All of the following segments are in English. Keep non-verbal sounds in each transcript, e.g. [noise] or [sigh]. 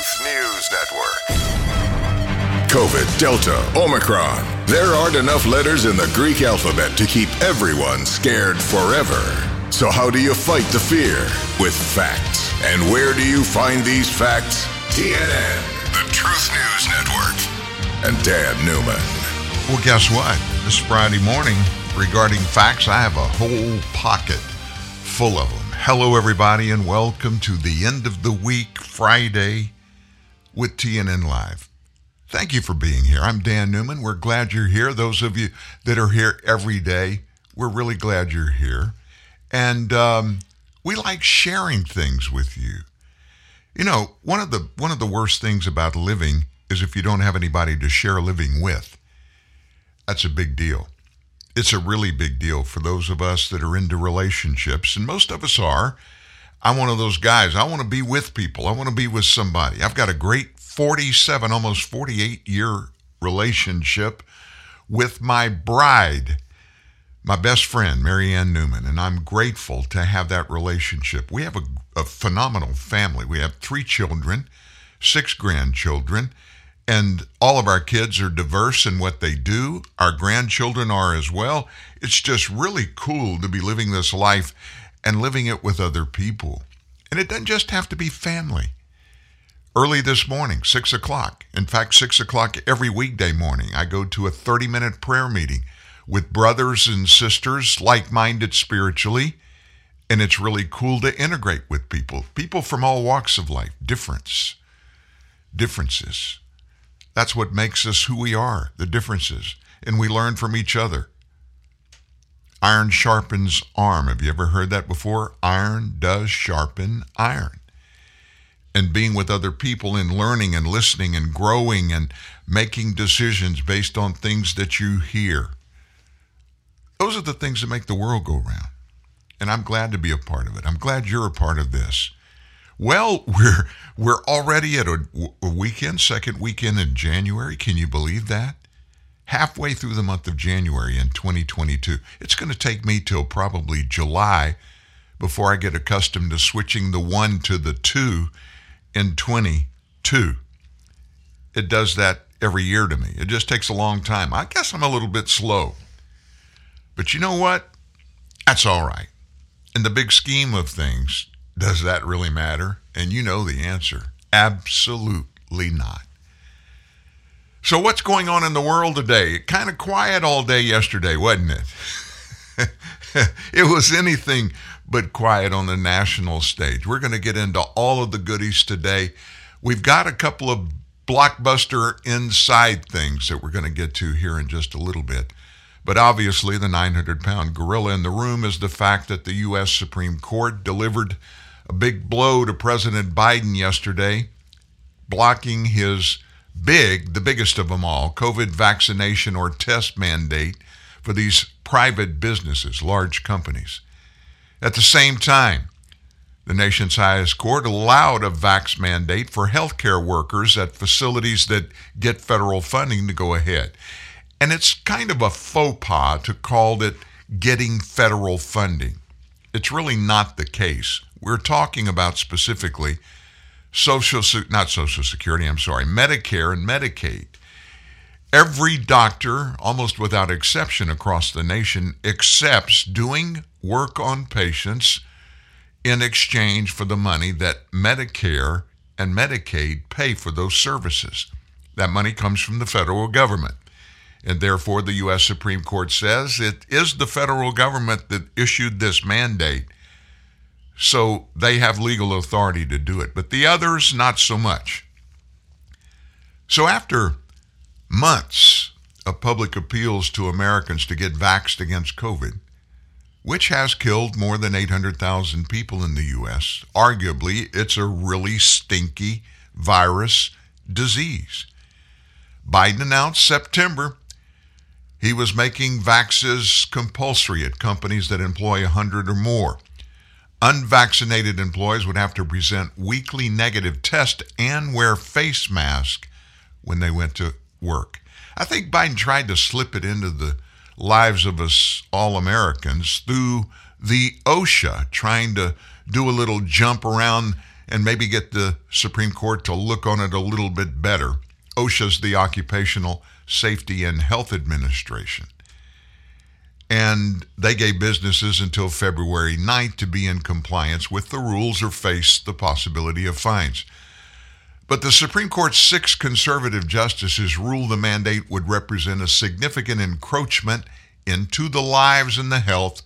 Truth News Network. COVID, Delta, Omicron. There aren't enough letters in the Greek alphabet to keep everyone scared forever. So, how do you fight the fear? With facts. And where do you find these facts? TNN, the Truth News Network, and Dan Newman. Well, guess what? This Friday morning, regarding facts, I have a whole pocket full of them. Hello, everybody, and welcome to the end of the week, Friday, with TNN Live. Thank you for being here. I'm Dan Newman. We're glad you're here. Those of you that are here every day, we're really glad you're here. And um, we like sharing things with you. You know, one of the one of the worst things about living is if you don't have anybody to share living with. That's a big deal. It's a really big deal for those of us that are into relationships, and most of us are. I'm one of those guys. I want to be with people. I want to be with somebody. I've got a great 47, almost 48 year relationship with my bride, my best friend, Marianne Newman, and I'm grateful to have that relationship. We have a, a phenomenal family. We have three children, six grandchildren, and all of our kids are diverse in what they do. Our grandchildren are as well. It's just really cool to be living this life and living it with other people. And it doesn't just have to be family early this morning, 6 o'clock. In fact, 6 o'clock every weekday morning, I go to a 30 minute prayer meeting with brothers and sisters like minded spiritually. And it's really cool to integrate with people, people from all walks of life, difference, differences. That's what makes us who we are, the differences. And we learn from each other. Iron sharpens arm. Have you ever heard that before? Iron does sharpen iron and being with other people and learning and listening and growing and making decisions based on things that you hear. Those are the things that make the world go round. And I'm glad to be a part of it. I'm glad you're a part of this. Well, [laughs] we're we're already at a, a weekend, second weekend in January. Can you believe that? Halfway through the month of January in 2022. It's going to take me till probably July before I get accustomed to switching the one to the two in 22. It does that every year to me. It just takes a long time. I guess I'm a little bit slow. But you know what? That's all right. In the big scheme of things, does that really matter? And you know the answer absolutely not. So, what's going on in the world today? Kind of quiet all day yesterday, wasn't it? [laughs] it was anything but quiet on the national stage. We're going to get into all of the goodies today. We've got a couple of blockbuster inside things that we're going to get to here in just a little bit. But obviously, the 900 pound gorilla in the room is the fact that the U.S. Supreme Court delivered a big blow to President Biden yesterday, blocking his big, the biggest of them all, COVID vaccination or test mandate for these private businesses, large companies. At the same time, the nation's highest court allowed a vax mandate for healthcare workers at facilities that get federal funding to go ahead. And it's kind of a faux pas to call it getting federal funding. It's really not the case. We're talking about specifically social not social security, I'm sorry, Medicare and Medicaid. Every doctor, almost without exception across the nation, accepts doing work on patients in exchange for the money that Medicare and Medicaid pay for those services. That money comes from the federal government. And therefore, the U.S. Supreme Court says it is the federal government that issued this mandate. So they have legal authority to do it. But the others, not so much. So after months of public appeals to Americans to get vaxxed against COVID, which has killed more than 800,000 people in the U.S. Arguably, it's a really stinky virus disease. Biden announced September he was making vaxes compulsory at companies that employ 100 or more. Unvaccinated employees would have to present weekly negative test and wear face mask when they went to work. I think Biden tried to slip it into the lives of us all Americans through the OSHA, trying to do a little jump around and maybe get the Supreme Court to look on it a little bit better. OSHA's the Occupational Safety and Health Administration. And they gave businesses until February 9th to be in compliance with the rules or face the possibility of fines. But the Supreme Court's six conservative justices ruled the mandate would represent a significant encroachment into the lives and the health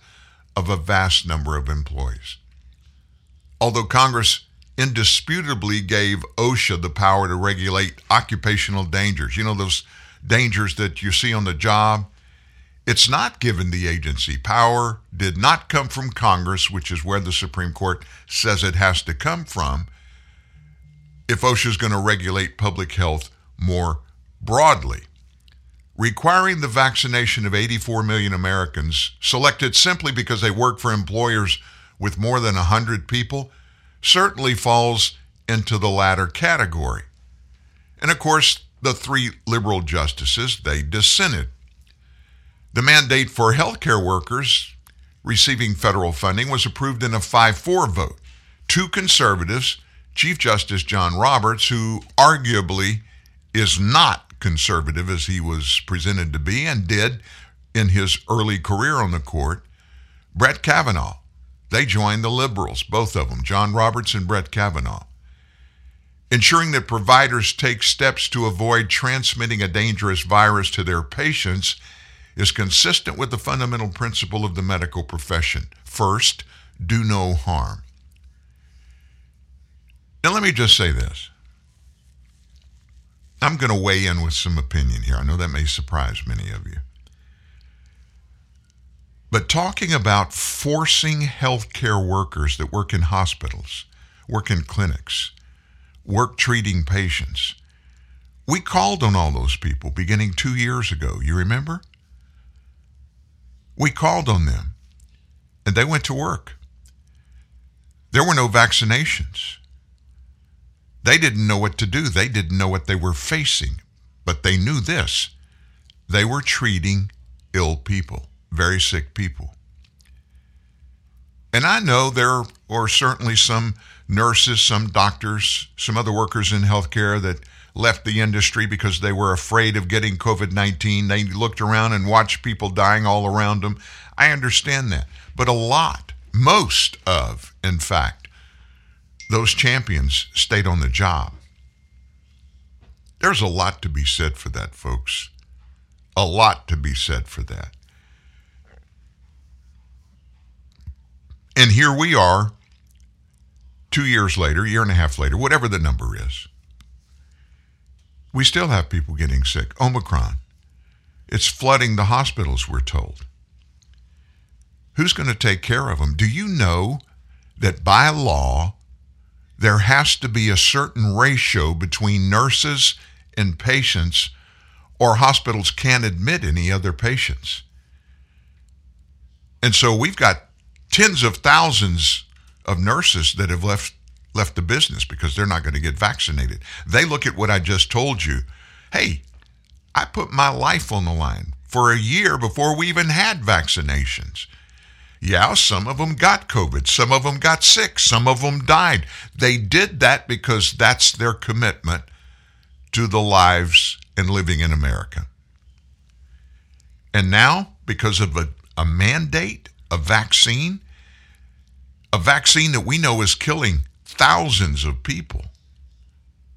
of a vast number of employees. Although Congress indisputably gave OSHA the power to regulate occupational dangers, you know, those dangers that you see on the job, it's not given the agency. Power did not come from Congress, which is where the Supreme Court says it has to come from if OSHA is going to regulate public health more broadly. Requiring the vaccination of 84 million Americans, selected simply because they work for employers with more than 100 people, certainly falls into the latter category. And of course, the three liberal justices, they dissented. The mandate for healthcare workers receiving federal funding was approved in a 5 4 vote. Two conservatives Chief Justice John Roberts, who arguably is not conservative as he was presented to be and did in his early career on the court, Brett Kavanaugh. They joined the liberals, both of them, John Roberts and Brett Kavanaugh. Ensuring that providers take steps to avoid transmitting a dangerous virus to their patients is consistent with the fundamental principle of the medical profession. First, do no harm. Now, let me just say this. I'm going to weigh in with some opinion here. I know that may surprise many of you. But talking about forcing healthcare workers that work in hospitals, work in clinics, work treating patients, we called on all those people beginning two years ago. You remember? We called on them and they went to work. There were no vaccinations. They didn't know what to do. They didn't know what they were facing. But they knew this they were treating ill people, very sick people. And I know there are certainly some nurses, some doctors, some other workers in healthcare that left the industry because they were afraid of getting COVID 19. They looked around and watched people dying all around them. I understand that. But a lot, most of, in fact, those champions stayed on the job. There's a lot to be said for that, folks. A lot to be said for that. And here we are, two years later, year and a half later, whatever the number is. We still have people getting sick. Omicron. It's flooding the hospitals, we're told. Who's going to take care of them? Do you know that by law, there has to be a certain ratio between nurses and patients, or hospitals can't admit any other patients. And so we've got tens of thousands of nurses that have left left the business because they're not going to get vaccinated. They look at what I just told you. Hey, I put my life on the line for a year before we even had vaccinations. Yeah, some of them got COVID. Some of them got sick. Some of them died. They did that because that's their commitment to the lives and living in America. And now, because of a, a mandate, a vaccine, a vaccine that we know is killing thousands of people,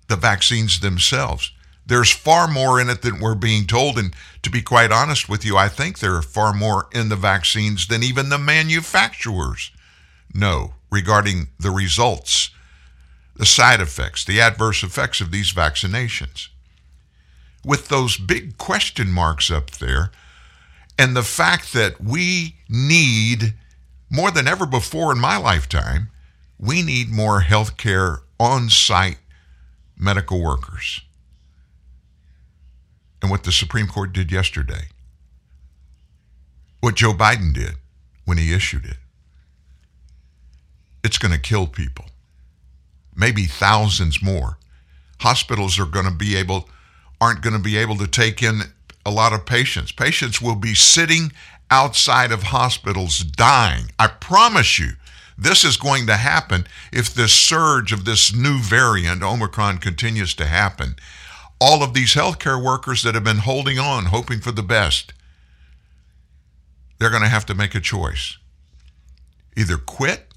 the vaccines themselves, there's far more in it than we're being told. And to be quite honest with you, I think there are far more in the vaccines than even the manufacturers know regarding the results, the side effects, the adverse effects of these vaccinations. With those big question marks up there, and the fact that we need, more than ever before in my lifetime, we need more healthcare on site medical workers and what the Supreme Court did yesterday, what Joe Biden did when he issued it. It's going to kill people, maybe thousands more. Hospitals are going to be able, aren't going to be able to take in a lot of patients. Patients will be sitting outside of hospitals dying. I promise you, This is going to happen if this surge of this new variant, Omicron, continues to happen. All of these healthcare workers that have been holding on, hoping for the best, they're going to have to make a choice either quit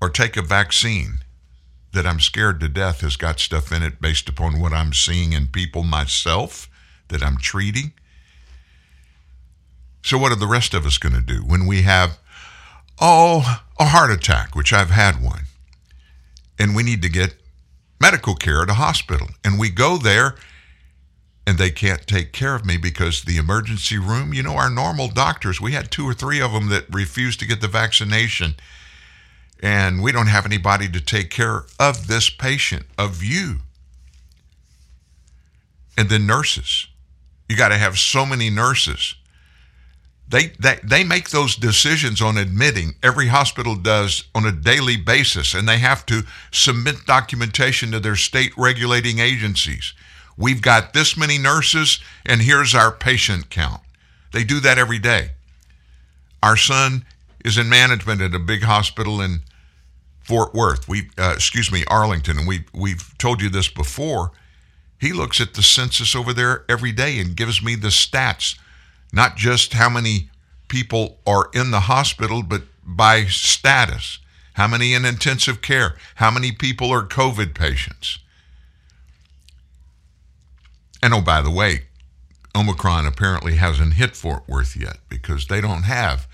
or take a vaccine that I'm scared to death has got stuff in it based upon what I'm seeing in people myself that I'm treating. So, what are the rest of us going to do when we have, oh, a heart attack, which I've had one, and we need to get medical care at a hospital? And we go there and they can't take care of me because the emergency room, you know, our normal doctors, we had two or three of them that refused to get the vaccination. And we don't have anybody to take care of this patient, of you. And then nurses. You got to have so many nurses. They, they, they make those decisions on admitting. Every hospital does on a daily basis, and they have to submit documentation to their state regulating agencies. We've got this many nurses, and here's our patient count. They do that every day. Our son is in management at a big hospital in Fort Worth. We, uh, excuse me, Arlington, and we we've told you this before. He looks at the census over there every day and gives me the stats, not just how many people are in the hospital, but by status. How many in intensive care? How many people are COVID patients? And oh, by the way, Omicron apparently hasn't hit Fort Worth yet because they don't have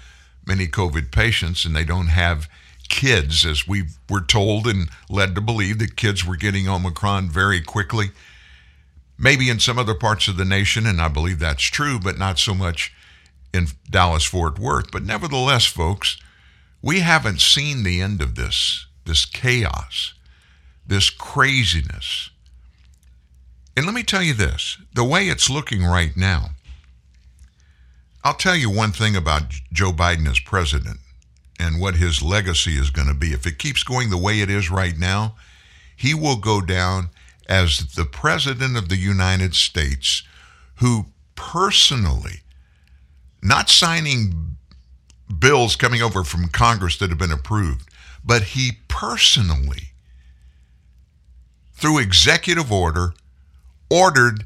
many COVID patients and they don't have kids, as we were told and led to believe that kids were getting Omicron very quickly. Maybe in some other parts of the nation, and I believe that's true, but not so much in Dallas Fort Worth. But nevertheless, folks, we haven't seen the end of this, this chaos, this craziness. And let me tell you this the way it's looking right now, I'll tell you one thing about Joe Biden as president and what his legacy is going to be. If it keeps going the way it is right now, he will go down as the president of the United States who personally, not signing bills coming over from Congress that have been approved, but he personally, through executive order, ordered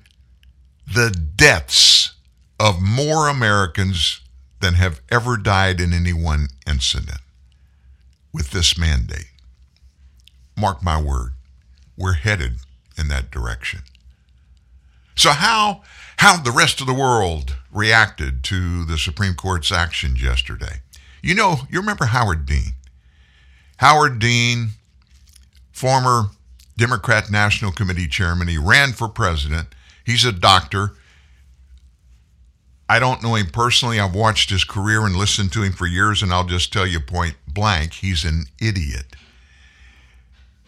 the deaths of more Americans than have ever died in any one incident with this mandate. Mark my word, we're headed in that direction. So how how the rest of the world reacted to the Supreme Court's actions yesterday. You know, you remember Howard Dean. Howard Dean, former Democrat National Committee chairman. He ran for president. He's a doctor. I don't know him personally. I've watched his career and listened to him for years, and I'll just tell you point blank he's an idiot.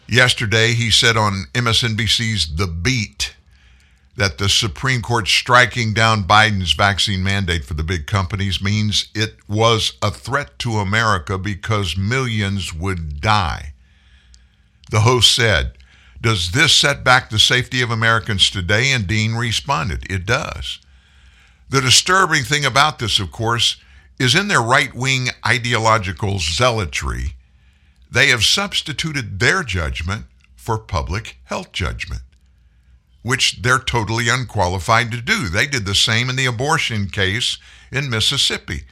Yesterday, he said on MSNBC's The Beat that the Supreme Court striking down Biden's vaccine mandate for the big companies means it was a threat to America because millions would die. The host said, does this set back the safety of Americans today? And Dean responded, It does. The disturbing thing about this, of course, is in their right wing ideological zealotry, they have substituted their judgment for public health judgment, which they're totally unqualified to do. They did the same in the abortion case in Mississippi,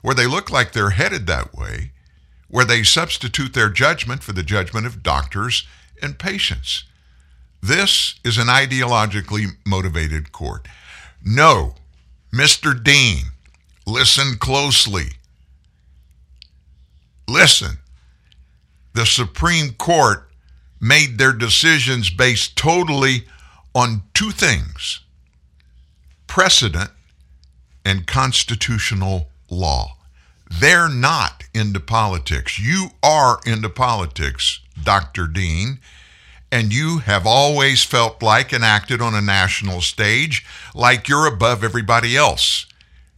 where they look like they're headed that way, where they substitute their judgment for the judgment of doctors and patients. This is an ideologically motivated court. No, Mr. Dean, listen closely. Listen. The Supreme Court made their decisions based totally on two things precedent and constitutional law. They're not into politics. You are into politics, Dr. Dean, and you have always felt like and acted on a national stage like you're above everybody else.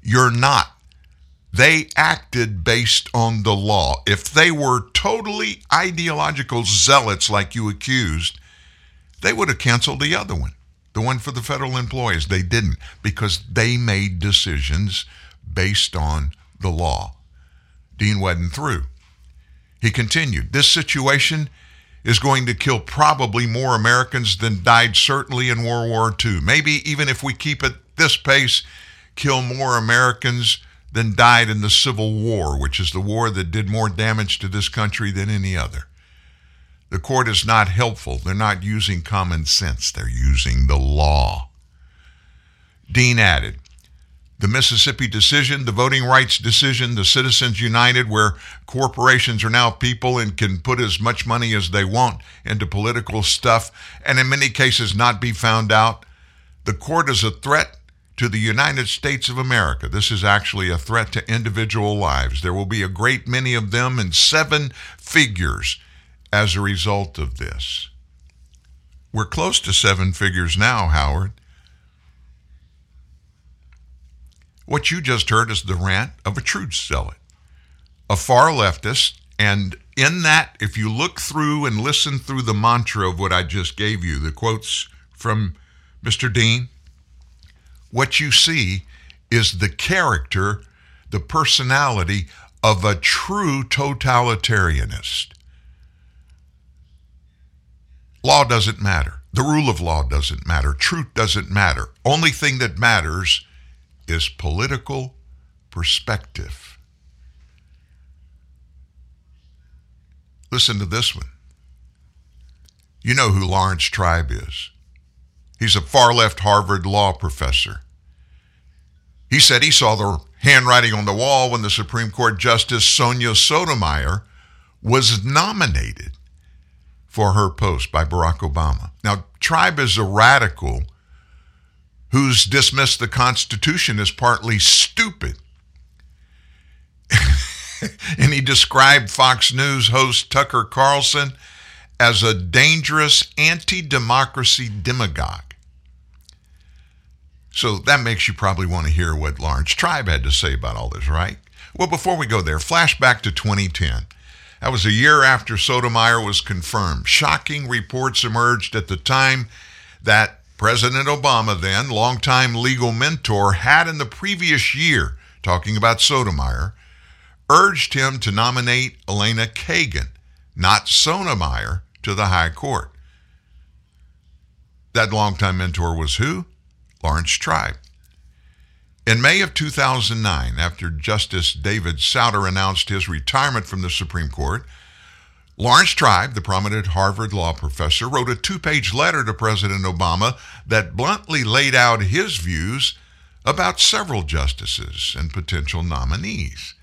You're not. They acted based on the law. If they were totally ideological zealots like you accused, they would have canceled the other one, the one for the federal employees. They didn't because they made decisions based on the law. Dean wasn't through. He continued, This situation is going to kill probably more Americans than died certainly in World War II. Maybe even if we keep at this pace, kill more Americans than died in the Civil War, which is the war that did more damage to this country than any other. The court is not helpful. They're not using common sense, they're using the law. Dean added, the Mississippi decision, the voting rights decision, the Citizens United, where corporations are now people and can put as much money as they want into political stuff and in many cases not be found out. The court is a threat to the United States of America. This is actually a threat to individual lives. There will be a great many of them in seven figures as a result of this. We're close to seven figures now, Howard. What you just heard is the rant of a truth zealot, a far leftist. And in that, if you look through and listen through the mantra of what I just gave you, the quotes from Mr. Dean, what you see is the character, the personality of a true totalitarianist. Law doesn't matter. The rule of law doesn't matter. Truth doesn't matter. Only thing that matters is political perspective. Listen to this one. You know who Laurence Tribe is. He's a far left Harvard law professor. He said he saw the handwriting on the wall when the Supreme Court Justice Sonia Sotomayor was nominated for her post by Barack Obama. Now, Tribe is a radical who's dismissed the Constitution as partly stupid. [laughs] and he described Fox News host Tucker Carlson as a dangerous anti democracy demagogue. So that makes you probably want to hear what Laurence Tribe had to say about all this, right? Well, before we go there, flashback to 2010. That was a year after Sotomayor was confirmed. Shocking reports emerged at the time that President Obama, then longtime legal mentor, had in the previous year, talking about Sotomayor, urged him to nominate Elena Kagan, not Sotomayor, to the High Court. That longtime mentor was who? Laurence Tribe. In May of 2009, after Justice David Souter announced his retirement from the Supreme Court, Laurence Tribe, the prominent Harvard law professor, wrote a two page letter to President Obama that bluntly laid out his views about several justices and potential nominees.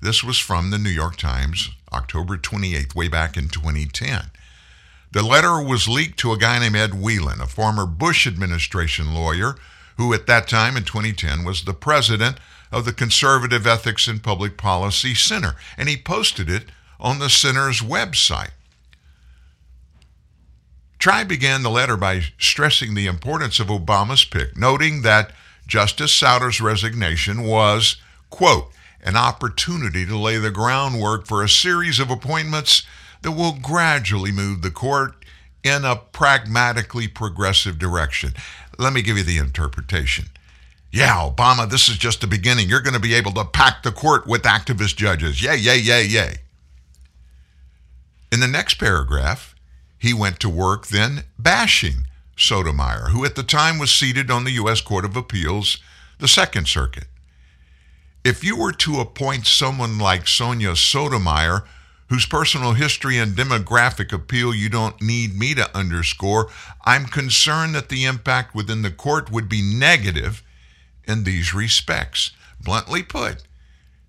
This was from the New York Times, October 28th, way back in 2010. The letter was leaked to a guy named Ed Whelan, a former Bush administration lawyer who at that time in 2010 was the president of the Conservative Ethics and Public Policy Center, and he posted it on the center's website. Tribe began the letter by stressing the importance of Obama's pick, noting that Justice Souter's resignation was, quote, an opportunity to lay the groundwork for a series of appointments that will gradually move the court in a pragmatically progressive direction. Let me give you the interpretation. Yeah, Obama, this is just the beginning. You're going to be able to pack the court with activist judges. Yay, yay, yay, yay. In the next paragraph, he went to work then bashing Sotomayor, who at the time was seated on the U.S. Court of Appeals, the Second Circuit. If you were to appoint someone like Sonia Sotomayor, whose personal history and demographic appeal you don't need me to underscore, I'm concerned that the impact within the court would be negative in these respects. Bluntly put,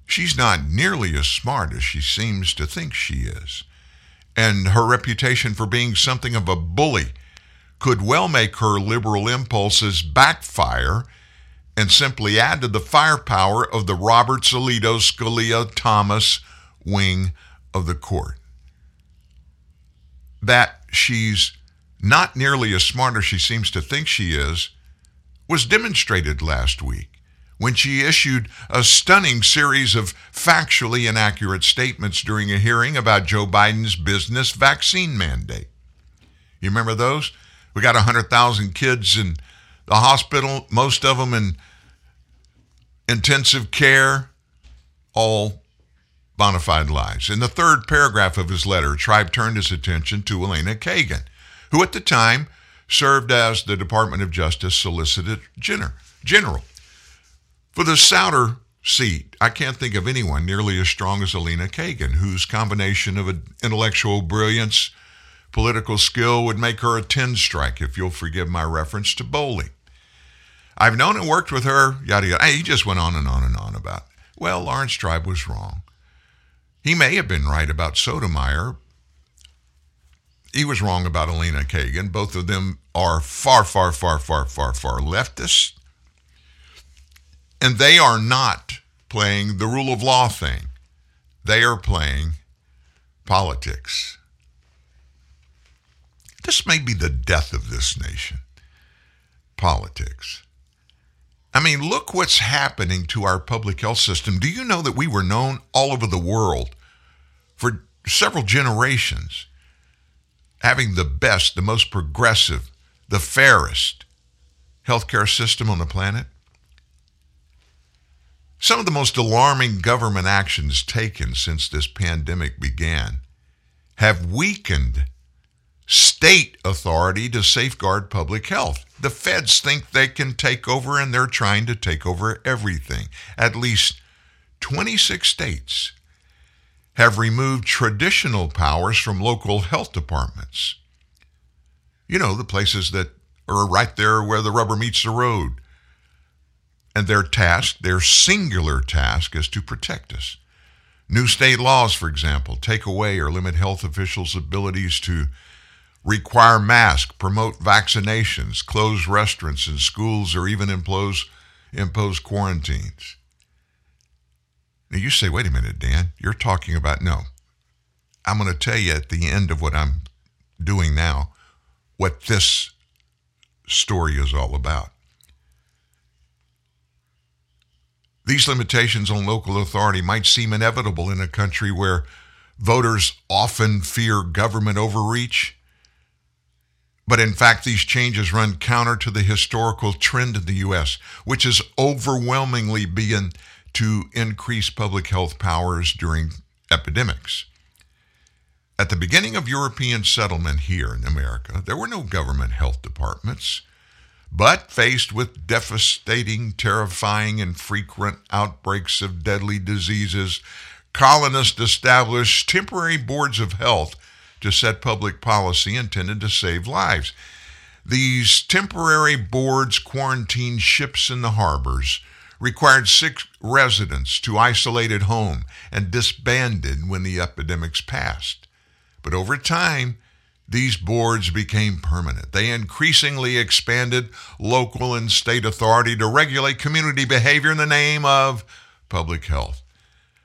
she's not nearly as smart as she seems to think she is and her reputation for being something of a bully could well make her liberal impulses backfire and simply add to the firepower of the Roberts Alito Scalia Thomas wing of the court. That she's not nearly as smart as she seems to think she is was demonstrated last week when she issued a stunning series of factually inaccurate statements during a hearing about Joe Biden's business vaccine mandate. You remember those? We got 100,000 kids in the hospital, most of them in intensive care, all bona fide lies. In the third paragraph of his letter, Tribe turned his attention to Elena Kagan, who at the time served as the Department of Justice Solicitor General. For the Souter seat, I can't think of anyone nearly as strong as Elena Kagan, whose combination of intellectual brilliance, political skill would make her a 10 strike, if you'll forgive my reference to bowling. I've known and worked with her, yada yada. He just went on and on and on about, well, Laurence Tribe was wrong. He may have been right about Sotomayor. He was wrong about Elena Kagan. Both of them are far, far, far, far, far, far leftist. And they are not playing the rule of law thing. They are playing politics. This may be the death of this nation. Politics. I mean, look what's happening to our public health system. Do you know that we were known all over the world for several generations having the best, the most progressive, the fairest healthcare system on the planet? Some of the most alarming government actions taken since this pandemic began have weakened state authority to safeguard public health. The feds think they can take over, and they're trying to take over everything. At least 26 states have removed traditional powers from local health departments. You know, the places that are right there where the rubber meets the road. And their task, their singular task, is to protect us. New state laws, for example, take away or limit health officials' abilities to require masks, promote vaccinations, close restaurants and schools, or even impose, impose quarantines. Now you say, wait a minute, Dan, you're talking about no. I'm going to tell you at the end of what I'm doing now what this story is all about. These limitations on local authority might seem inevitable in a country where voters often fear government overreach but in fact, these changes run counter to the historical trend in the U.S., which has overwhelmingly been to increase public health powers during epidemics. At the beginning of European settlement here in America, there were no government health departments. But faced with devastating, terrifying, and frequent outbreaks of deadly diseases, colonists established temporary boards of health to set public policy intended to save lives. These temporary boards quarantined ships in the harbors, required sick residents to isolate at home, and disbanded when the epidemics passed. But over time, these boards became permanent. They increasingly expanded local and state authority to regulate community behavior in the name of public health.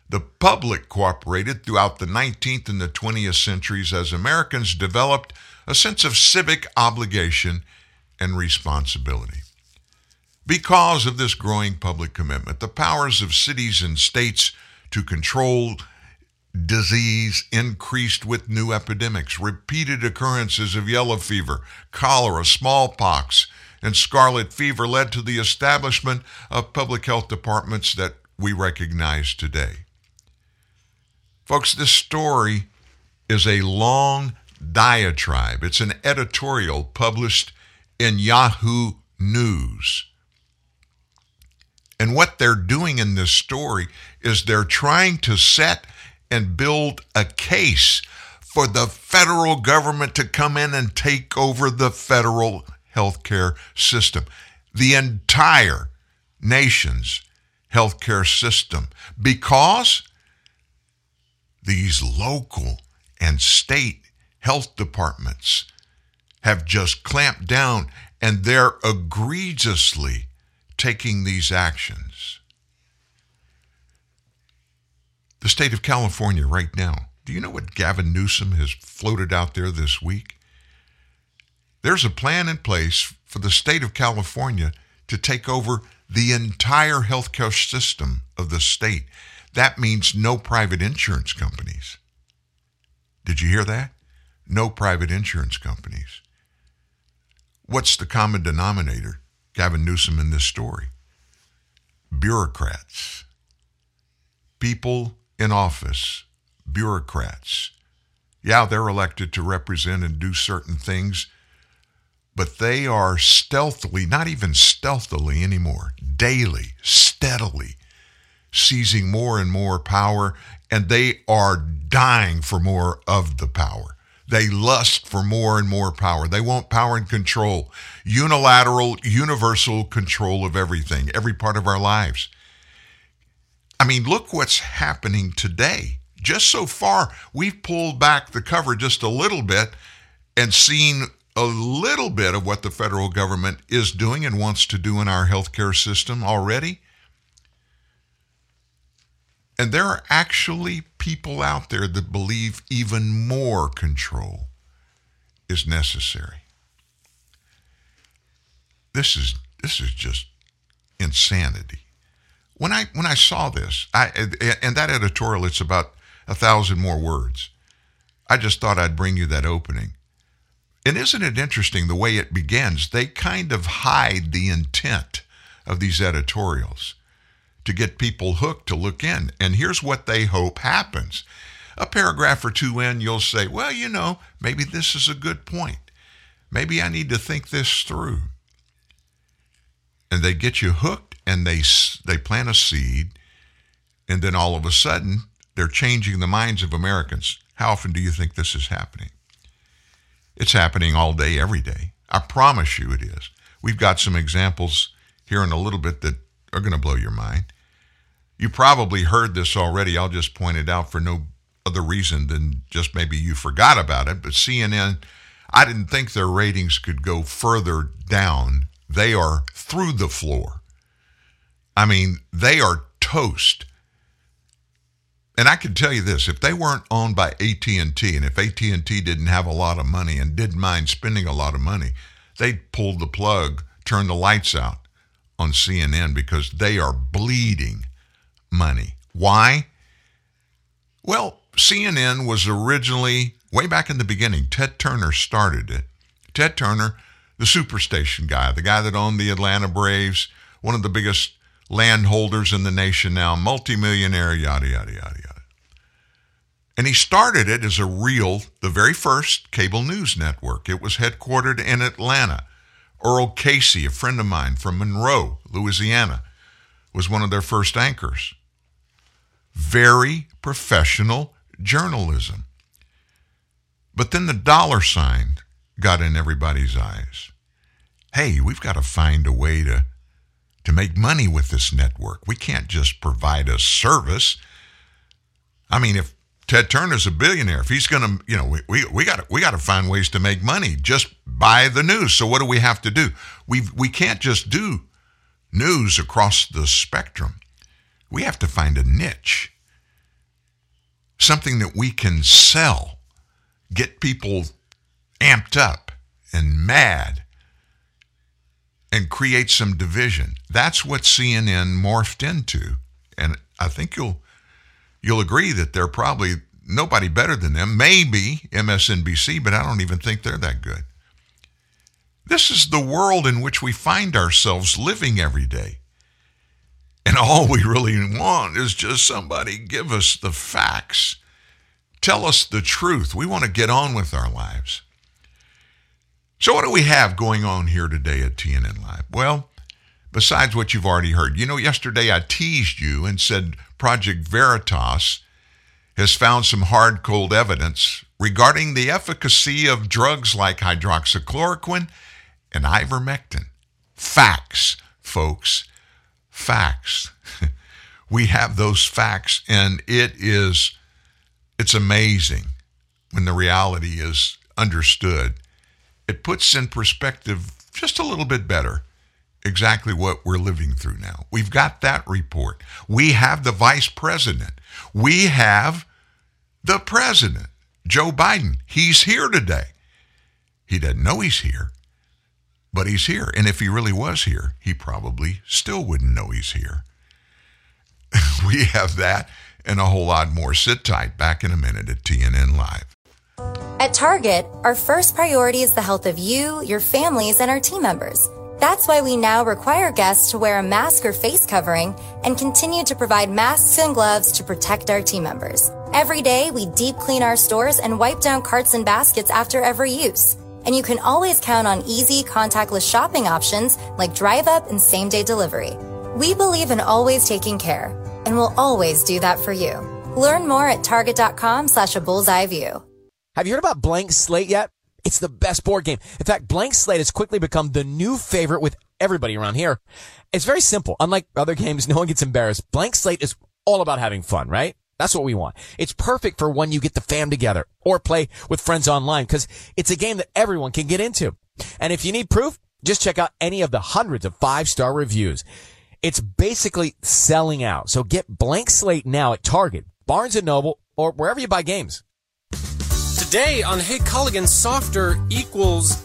The public cooperated throughout the 19th and the 20th centuries as Americans developed a sense of civic obligation and responsibility. Because of this growing public commitment, the powers of cities and states to control disease increased with new epidemics. Repeated occurrences of yellow fever, cholera, smallpox, and scarlet fever led to the establishment of public health departments that we recognize today. Folks, this story is a long diatribe. It's an editorial published in Yahoo News. And what they're doing in this story is they're trying to set and build a case for the federal government to come in and take over the federal healthcare system, the entire nation's healthcare system, because these local and state health departments have just clamped down and they're egregiously taking these actions. The state of California, right now, do you know what Gavin Newsom has floated out there this week? There's a plan in place for the state of California to take over the entire healthcare system of the state. That means no private insurance companies. Did you hear that? No private insurance companies. What's the common denominator, Gavin Newsom, in this story? Bureaucrats. People in office, bureaucrats, yeah, they're elected to represent and do certain things, but they are stealthily, not even stealthily anymore, daily, steadily seizing more and more power, and they are dying for more of the power. They lust for more and more power. They want power and control, unilateral, universal control of everything, every part of our lives. I mean, look what's happening today. Just so far, we've pulled back the cover just a little bit and seen a little bit of what the federal government is doing and wants to do in our healthcare system already. And there are actually people out there that believe even more control is necessary. This is this is just insanity. When I when I saw this, I and that editorial, it's about a thousand more words. I just thought I'd bring you that opening. And isn't it interesting the way it begins? They kind of hide the intent of these editorials to get people hooked to look in. And here's what they hope happens. A paragraph or two in, you'll say, well, you know, maybe this is a good point. Maybe I need to think this through. And they get you hooked and they, they plant a seed. And then all of a sudden, they're changing the minds of Americans. How often do you think this is happening? It's happening all day, every day. I promise you it is. We've got some examples here in a little bit that are going to blow your mind. You probably heard this already. I'll just point it out for no other reason than just maybe you forgot about it. But CNN, I didn't think their ratings could go further down. They are through the floor. I mean, they are toast. And I can tell you this, if they weren't owned by AT&T and if AT&T didn't have a lot of money and didn't mind spending a lot of money, they'd pull the plug, turn the lights out on CNN because they are bleeding money. Why? Well, CNN was originally, way back in the beginning, Ted Turner started it. Ted Turner, the superstation guy, the guy that owned the Atlanta Braves, one of the biggest landholders in the nation now, multimillionaire, yada, yada, yada, yada. And he started it as a real, the very first cable news network. It was headquartered in Atlanta. Earl Casey, a friend of mine from Monroe, Louisiana, was one of their first anchors. Very professional journalism. But then the dollar sign got in everybody's eyes. Hey, we've got to find a way to, to make money with this network. We can't just provide a service. I mean, if Ted Turner's a billionaire, if he's going to, you know, we, we, we got we to find ways to make money just by the news. So what do we have to do? We we can't just do news across the spectrum. We have to find a niche, something that we can sell, get people amped up and mad, and create some division. That's what CNN morphed into. And I think you'll you'll agree that they're probably nobody better than them. Maybe MSNBC, but I don't even think they're that good. This is the world in which we find ourselves living every day. And all we really want is just somebody give us the facts. Tell us the truth. We want to get on with our lives. So, what do we have going on here today at TNN Live? Well, besides what you've already heard, you know, yesterday I teased you and said Project Veritas has found some hard cold evidence regarding the efficacy of drugs like hydroxychloroquine and ivermectin. Facts, folks facts. [laughs] we have those facts, and it is it's amazing when the reality is understood. It puts in perspective just a little bit better exactly what we're living through now. We've got that report. We have the vice president. We have the president, Joe Biden. He's here today. He doesn't know he's here but he's here. And if he really was here, he probably still wouldn't know he's here. [laughs] we have that and a whole lot more. Sit tight. Back in a minute at TNN Live. At Target, our first priority is the health of you, your families, and our team members. That's why we now require guests to wear a mask or face covering and continue to provide masks and gloves to protect our team members. Every day, we deep clean our stores and wipe down carts and baskets after every use. And you can always count on easy, contactless shopping options like drive up and same day delivery. We believe in always taking care, and we'll always do that for you. Learn more at target.com slash a bullseye view. Have you heard about Blank Slate yet? It's the best board game. In fact, Blank Slate has quickly become the new favorite with everybody around here. It's very simple. Unlike other games, [laughs] no one gets embarrassed. Blank Slate is all about having fun, right? That's what we want. It's perfect for when you get the fam together or play with friends online because it's a game that everyone can get into. And if you need proof, just check out any of the hundreds of five star reviews. It's basically selling out. So get Blank Slate now at Target, Barnes and Noble, or wherever you buy games. Today on Hey Culligan, softer equals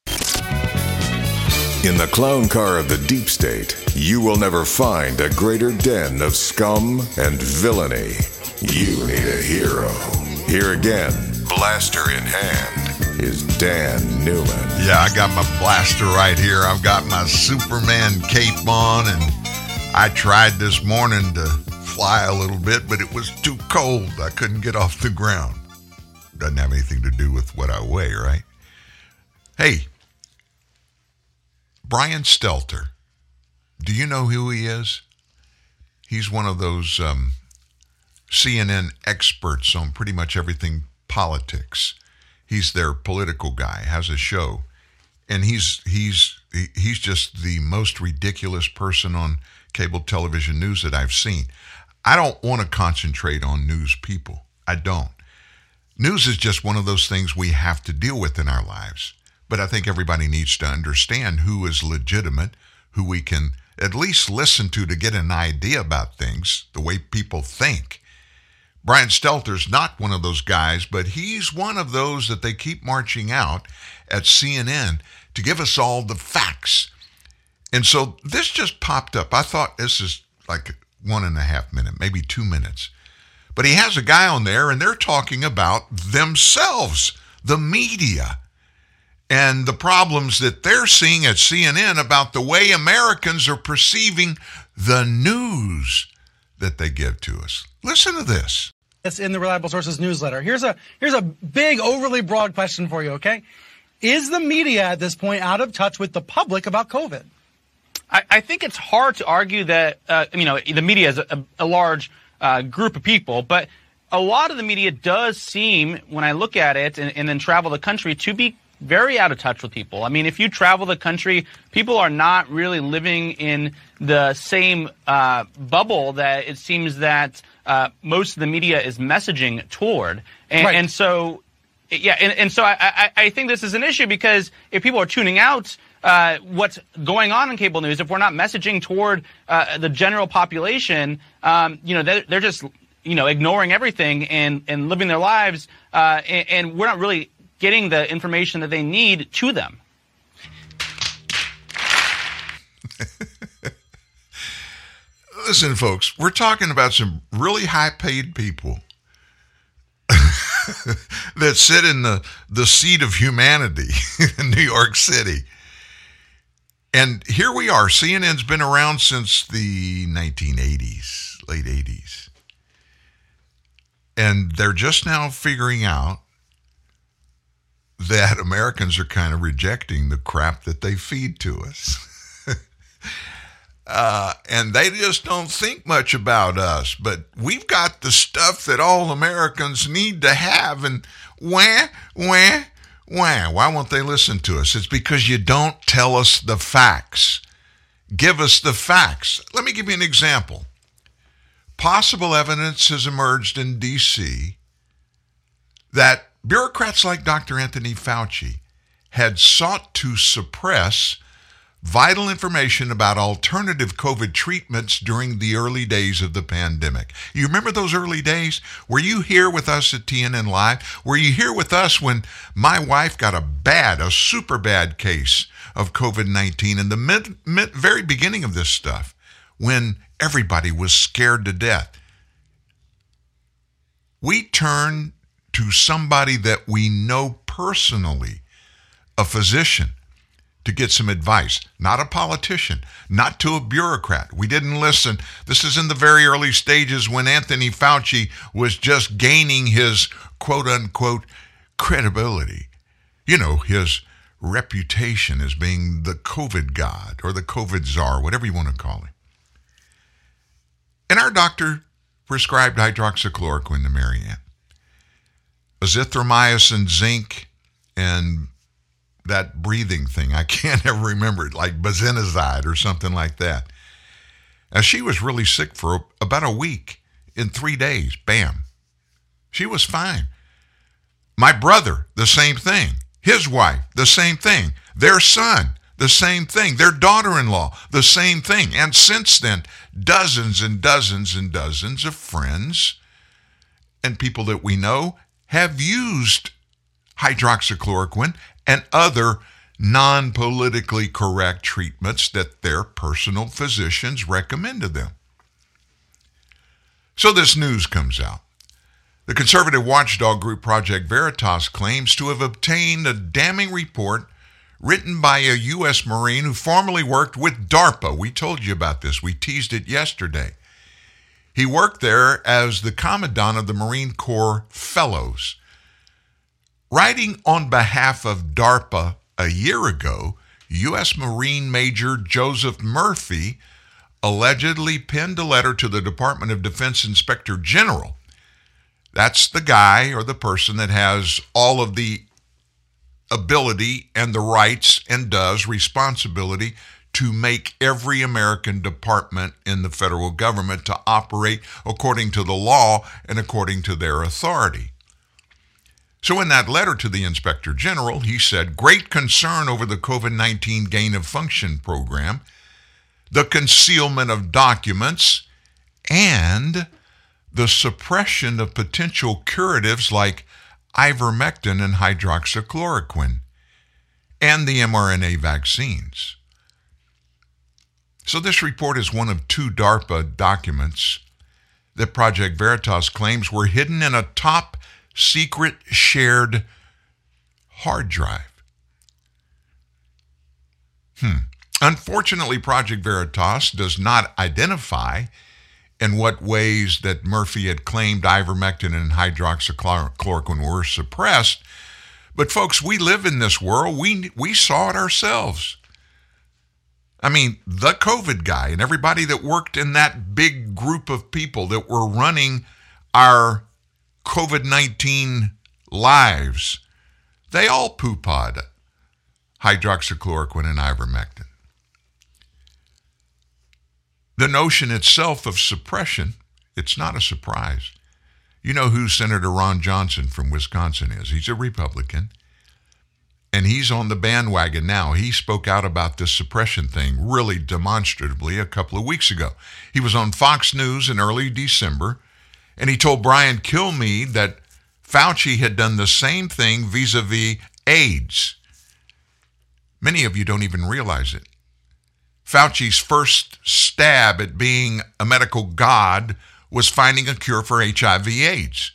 In the clown car of the deep state, you will never find a greater den of scum and villainy. You need a hero. Here again, blaster in hand, is Dan Newman. Yeah, I got my blaster right here. I've got my Superman cape on, and I tried this morning to fly a little bit, but it was too cold. I couldn't get off the ground. Doesn't have anything to do with what I weigh, right? Hey, Brian Stelter. Do you know who he is? He's one of those um, CNN experts on pretty much everything politics. He's their political guy, has a show, and he's he's he's just the most ridiculous person on cable television news that I've seen. I don't want to concentrate on news people. I don't. News is just one of those things we have to deal with in our lives. But I think everybody needs to understand who is legitimate, who we can at least listen to to get an idea about things, the way people think. Brian Stelter's not one of those guys, but he's one of those that they keep marching out at CNN to give us all the facts. And so this just popped up. I thought this is like one and a half minute, maybe two minutes. But he has a guy on there, and they're talking about themselves, the media, and the problems that they're seeing at CNN about the way Americans are perceiving the news that they give to us. Listen to this. It's in the Reliable Sources newsletter. Here's a here's a big, overly broad question for you. Okay, is the media at this point out of touch with the public about COVID? I, I think it's hard to argue that uh, you know the media is a, a large uh, group of people, but a lot of the media does seem, when I look at it and, and then travel the country, to be very out of touch with people. I mean, if you travel the country, people are not really living in the same uh, bubble that it seems that uh, most of the media is messaging toward. And, Right. and so, yeah, and, and so I, I, I think this is an issue because if people are tuning out uh, what's going on in cable news, if we're not messaging toward uh, the general population, um, you know, they're, they're just you know ignoring everything and and living their lives, uh, and, and we're not really getting the information that they need to them. [laughs] Listen, folks, we're talking about some really high paid people [laughs] that sit in the, the seat of humanity [laughs] in New York City. And here we are. CNN's been around since the 1980s, late 80s. And they're just now figuring out that Americans are kind of rejecting the crap that they feed to us. [laughs] Uh, and they just don't think much about us. But we've got the stuff that all Americans need to have. And wah, wah, wah. Why won't they listen to us? It's because you don't tell us the facts. Give us the facts. Let me give you an example. Possible evidence has emerged in D.C. that bureaucrats like Dr. Anthony Fauci had sought to suppress vital information about alternative COVID treatments during the early days of the pandemic. You remember those early days? Were you here with us at TNN Live? Were you here with us when my wife got a bad, a super bad case of COVID 19 in the mid, mid, very beginning of this stuff when everybody was scared to death? We turned to somebody that we know personally, a physician to get some advice, not a politician, not to a bureaucrat. We didn't listen. This is in the very early stages when Anthony Fauci was just gaining his quote unquote credibility. You know, his reputation as being the COVID god or the COVID czar, whatever you want to call him. And our doctor prescribed hydroxychloroquine to Marianne. Azithromycin, zinc, and that breathing thing. I [laughs] can't ever remember it, like bazinazide or something like that. Now, she was really sick for about a week. In three days, bam, she was fine. My brother, the same thing. His wife, the same thing. Their son, the same thing. Their daughter in law, the same thing. And since then, dozens and dozens and dozens of friends and people that we know have used hydroxychloroquine and other non politically correct treatments that their personal physicians recommend to them. So this news comes out. The conservative watchdog group Project Veritas claims to have obtained a damning report written by a U.S. Marine who formerly worked with DARPA. We told you about this, we teased it yesterday. He worked there as the Commandant of the Marine Corps Fellows. Writing on behalf of DARPA a year ago, U.S. Marine Major Joseph Murphy allegedly penned a letter to the Department of Defense Inspector General. That's the guy or the person that has all of the ability and the rights and does responsibility to make every American department in the federal government to operate according to the law and according to their authority. So, in that letter to the Inspector General, he said great concern over the COVID 19 gain of function program, the concealment of documents, and the suppression of potential curatives like ivermectin and hydroxychloroquine, and the mRNA vaccines. So, this report is one of two DARPA documents that Project Veritas claims were hidden in a top secret shared hard drive. Hmm. Unfortunately, Project Veritas does not identify in what ways that Murphy had claimed ivermectin and hydroxychloroquine were suppressed. But folks, we live in this world. We we saw it ourselves. I mean, the COVID guy and everybody that worked in that big group of people that were running our COVID 19 lives, they all poo pod hydroxychloroquine and ivermectin. The notion itself of suppression, it's not a surprise. You know who Senator Ron Johnson from Wisconsin is. He's a Republican. And he's on the bandwagon now. He spoke out about this suppression thing really demonstratively a couple of weeks ago. He was on Fox News in early December and he told Brian Kilmeade that Fauci had done the same thing vis a vis AIDS. Many of you don't even realize it. Fauci's first stab at being a medical god was finding a cure for HIV AIDS.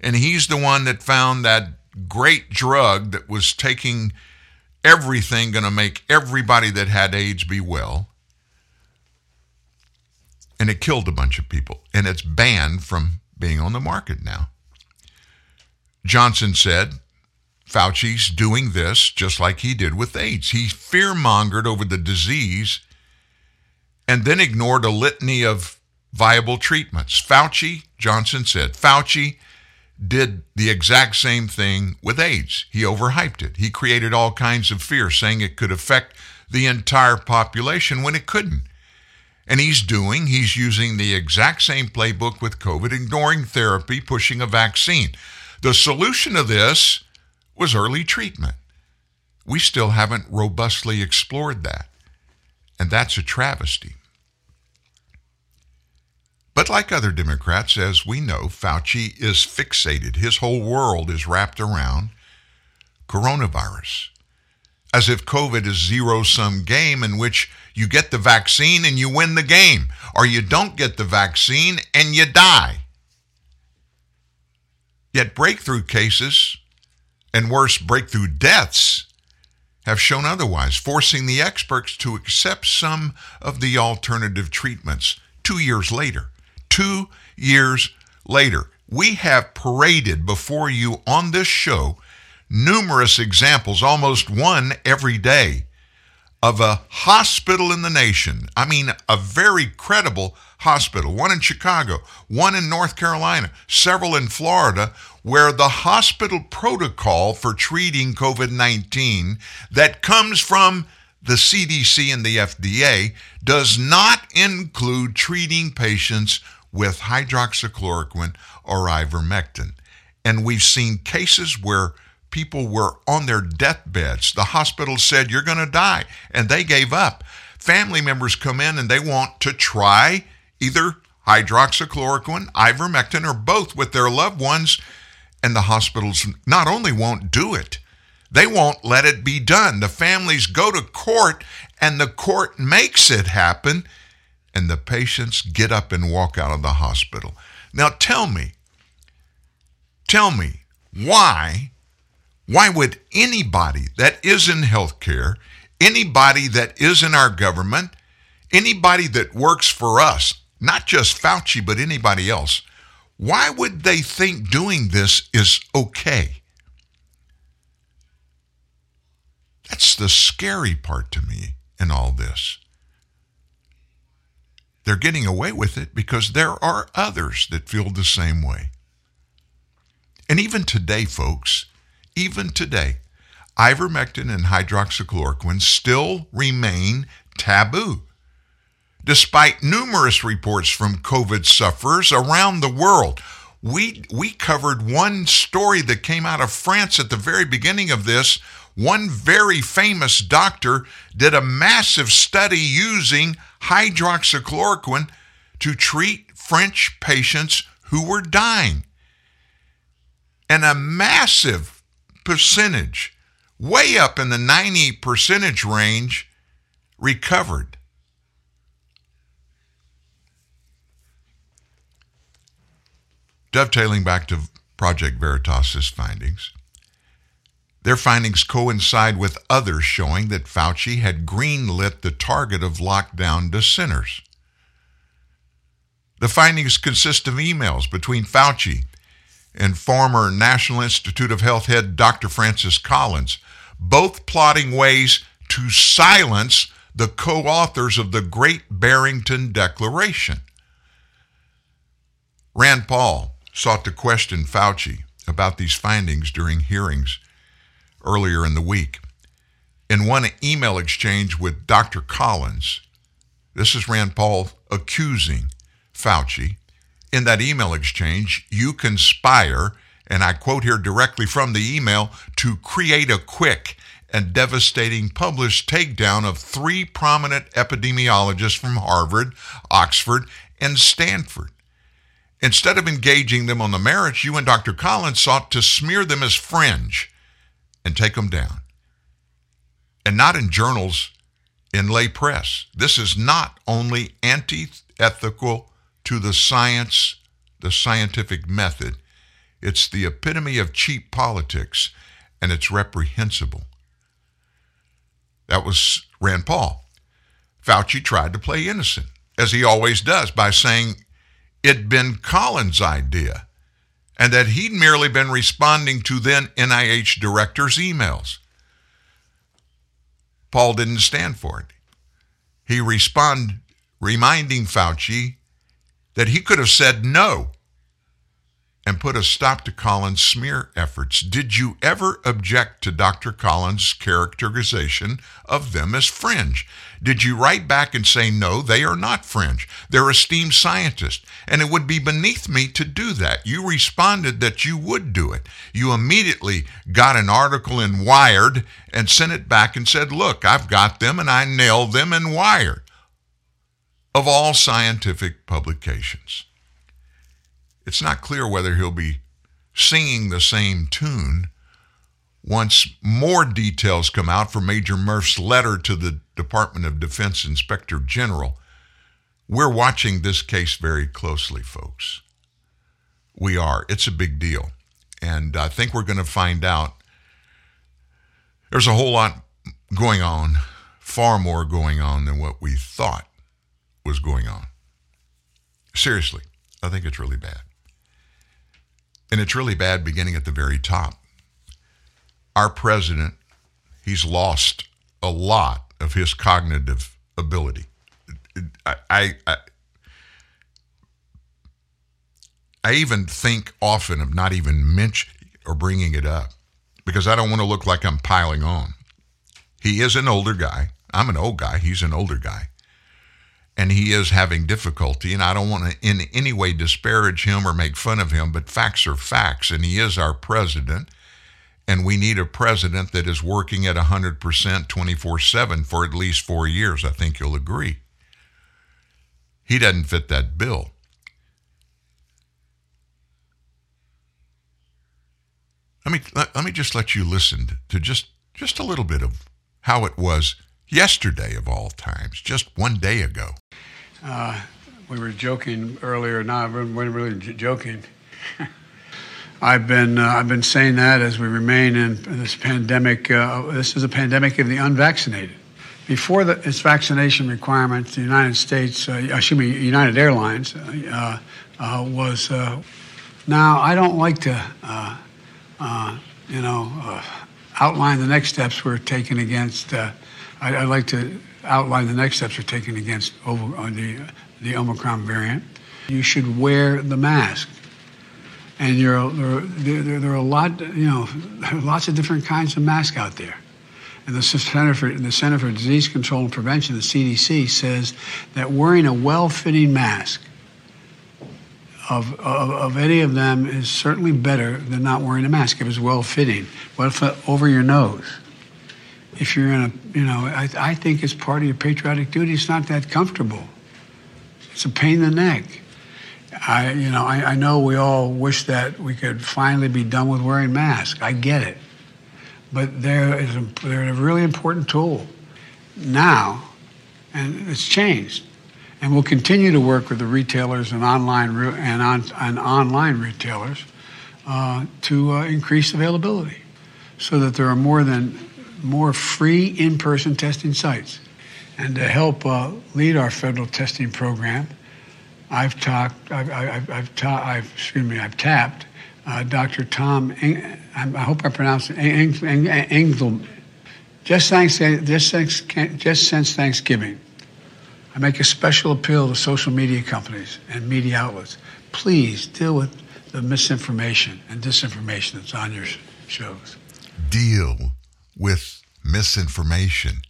And he's the one that found that great drug that was taking everything, going to make everybody that had AIDS be well and it killed a bunch of people, and it's banned from being on the market now. Johnson said Fauci's doing this just like he did with AIDS. He fear mongered over the disease, and then ignored a litany of viable treatments. Fauci, Johnson said, Fauci did the exact same thing with AIDS. He overhyped it. He created all kinds of fear, saying it could affect the entire population when it couldn't. And he's doing, he's using the exact same playbook with COVID, ignoring therapy, pushing a vaccine. The solution to this was early treatment. We still haven't robustly explored that. And that's a travesty. But like other Democrats, as we know, Fauci is fixated. His whole world is wrapped around coronavirus. As if COVID is zero sum game in which you get the vaccine and you win the game, or you don't get the vaccine and you die. Yet breakthrough cases, and worse, breakthrough deaths, have shown otherwise, forcing the experts to accept some of the alternative treatments two years later. Two years later. We have paraded before you on this show numerous examples, almost one every day, of a hospital in the nation. I mean, a very credible hospital, one in Chicago, one in North Carolina, several in Florida, where the hospital protocol for treating COVID 19 that comes from the CDC and the FDA does not include treating patients with hydroxychloroquine or ivermectin. And we've seen cases where people were on their deathbeds. The hospital said, You're going to die. And they gave up. Family members come in and they want to try either hydroxychloroquine, ivermectin, or both with their loved ones. And the hospitals not only won't do it, they won't let it be done. The families go to court and the court makes it happen, and the patients get up and walk out of the hospital. Now tell me, tell me why why would anybody that is in healthcare, anybody that is in our government, anybody that works for us, not just Fauci, but anybody else, why would they think doing this is okay? That's the scary part to me in all this. They're getting away with it because there are others that feel the same way. And even today, folks, even today, ivermectin and hydroxychloroquine still remain taboo. Despite numerous reports from COVID sufferers around the world, we, we covered one story that came out of France at the very beginning of this. One very famous doctor did a massive study using hydroxychloroquine to treat French patients who were dying. And a massive percentage, way up in the 90 percentage range, recovered. Dovetailing back to Project Veritas's findings, their findings coincide with others showing that Fauci had greenlit the target of lockdown dissenters. The findings consist of emails between Fauci and former National Institute of Health head Dr. Francis Collins, both plotting ways to silence the co authors of the Great Barrington Declaration. Rand Paul sought to question Fauci about these findings during hearings earlier in the week. In one email exchange with Dr. Collins, this is Rand Paul accusing Fauci in that email exchange, you conspire, and I quote here directly from the email, to create a quick and devastating published takedown of three prominent epidemiologists from Harvard, Oxford, and Stanford. Instead of engaging them on the merits, you and Dr. Collins sought to smear them as fringe and take them down. And not in journals in lay press. This is not only anti ethical to the science, the scientific method. It's the epitome of cheap politics, and it's reprehensible. That was Rand Paul. Fauci tried to play innocent, as he always does, by saying it'd been Collins' idea and that he'd merely been responding to then NIH director's emails. Paul didn't stand for it. He responded, reminding Fauci that he could have said no and put a stop to Collins' smear efforts. Did you ever object to Dr. Collins' characterization of them as fringe? Did you write back and say, no, they are not fringe? They're esteemed scientists, and it would be beneath me to do that. You responded that you would do it. You immediately got an article in Wired and sent it back and said, look, I've got them and I nailed them in Wired of all scientific publications. It's not clear whether he'll be singing the same tune once more details come out from Major Murph's letter to the Department of Defense Inspector General. We're watching this case very closely, folks. We are. It's a big deal. And I think we're going to find out there's a whole lot going on, far more going on than what we thought was going on. Seriously, I think it's really bad. And it's really bad beginning at the very top. Our president, he's lost a lot of his cognitive ability. I, I, I, I even think often of not even mentioning or bringing it up because I don't want to look like I'm piling on. He is an older guy. I'm an old guy. He's an older guy and he is having difficulty. And I don't want to in any way disparage him or make fun of him, but facts are facts, and he is our president. And we need a president that is working at 100% 24 7 for at least four years. I think you'll agree. He doesn't fit that bill. Let me, let, let me just let you listen to just, just a little bit of how it was yesterday of all times, just one day ago. Uh, we were joking earlier. No, we're really joking. [laughs] I've been uh, I've been saying that as we remain in this pandemic. Uh, this is a pandemic of the unvaccinated. Before the, its vaccination requirements, the United States, uh, excuse me, United Airlines uh, uh, was. now I don't like to, you know, outline the next steps we're taking against. I, would like to outline the next steps we're taking against over, uh, the, the Omicron variant. You should wear the mask. And there, there, there, there are a lot, you know, [laughs] lots of different kinds of masks out there. And the Center, for, the Center for Disease Control and Prevention, the CDC, says that wearing a well-fitting mask of, of, of, any of them is certainly better than not wearing a mask if it's well-fitting. What if uh, over your nose? if you're in a, you know, I, I think it's part of your patriotic duty. It's not that comfortable. It's a pain in the neck. I, you know, I, I know we all wish that we could finally be done with wearing masks. I get it, but they're, a, they're a really important tool now, and it's changed. And we'll continue to work with the retailers and online and, on, and online retailers uh, to uh, increase availability, so that there are more than more free in-person testing sites. And to help uh, lead our federal testing program, I've talked, I've, I've, I've, ta- I've excuse me, I've tapped uh, Dr. Tom, Eng- I hope I pronounced it, Eng- Eng- Engel, just, thanks, just, thanks, just since Thanksgiving. I make a special appeal to social media companies and media outlets. Please deal with the misinformation and disinformation that's on your shows. Deal with misinformation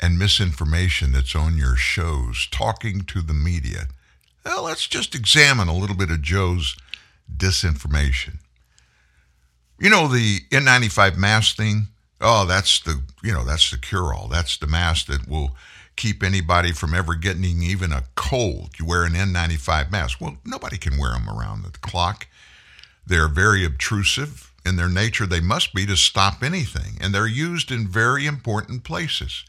and misinformation that's on your shows, talking to the media. Well, let's just examine a little bit of Joe's disinformation. You know the N95 mask thing? Oh, that's the, you know, that's the cure all. That's the mask that will keep anybody from ever getting even a cold. You wear an N95 mask. Well, nobody can wear them around the clock. They're very obtrusive in their nature, they must be to stop anything, and they're used in very important places.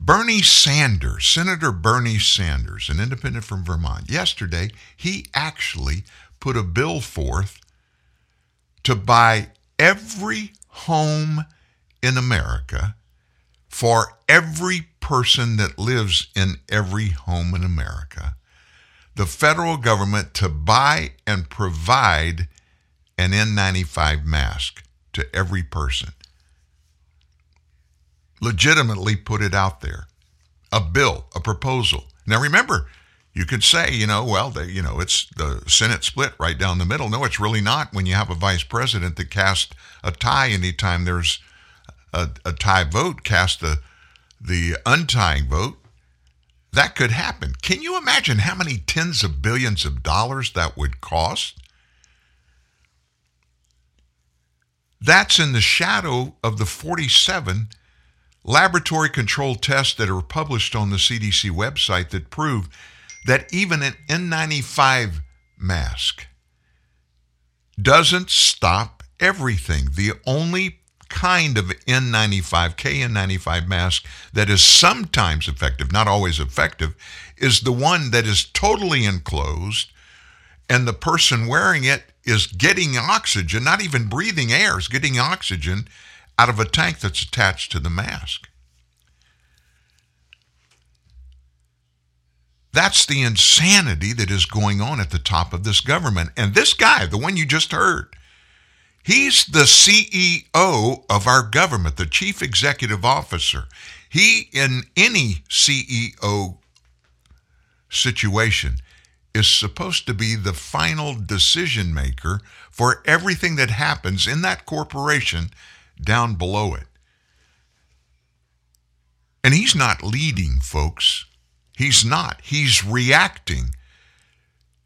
Bernie Sanders, Senator Bernie Sanders, an independent from Vermont, yesterday, he actually put a bill forth to buy every home in America for every person that lives in every home in America. The federal government to buy and provide an N95 mask to every person. Legitimately put it out there. A bill, a proposal. Now remember, you could say, you know, well, they, you know, it's the Senate split right down the middle. No, it's really not when you have a vice president that casts a tie anytime there's a, a tie vote, cast the the untying vote. That could happen. Can you imagine how many tens of billions of dollars that would cost? That's in the shadow of the 47 laboratory controlled tests that are published on the CDC website that prove that even an N95 mask doesn't stop everything. The only kind of N95, KN95 mask that is sometimes effective, not always effective, is the one that is totally enclosed and the person wearing it is getting oxygen, not even breathing air, is getting oxygen out of a tank that's attached to the mask. That's the insanity that is going on at the top of this government. And this guy, the one you just heard, he's the CEO of our government, the chief executive officer. He, in any CEO situation, is supposed to be the final decision maker for everything that happens in that corporation down below it. And he's not leading, folks. He's not. He's reacting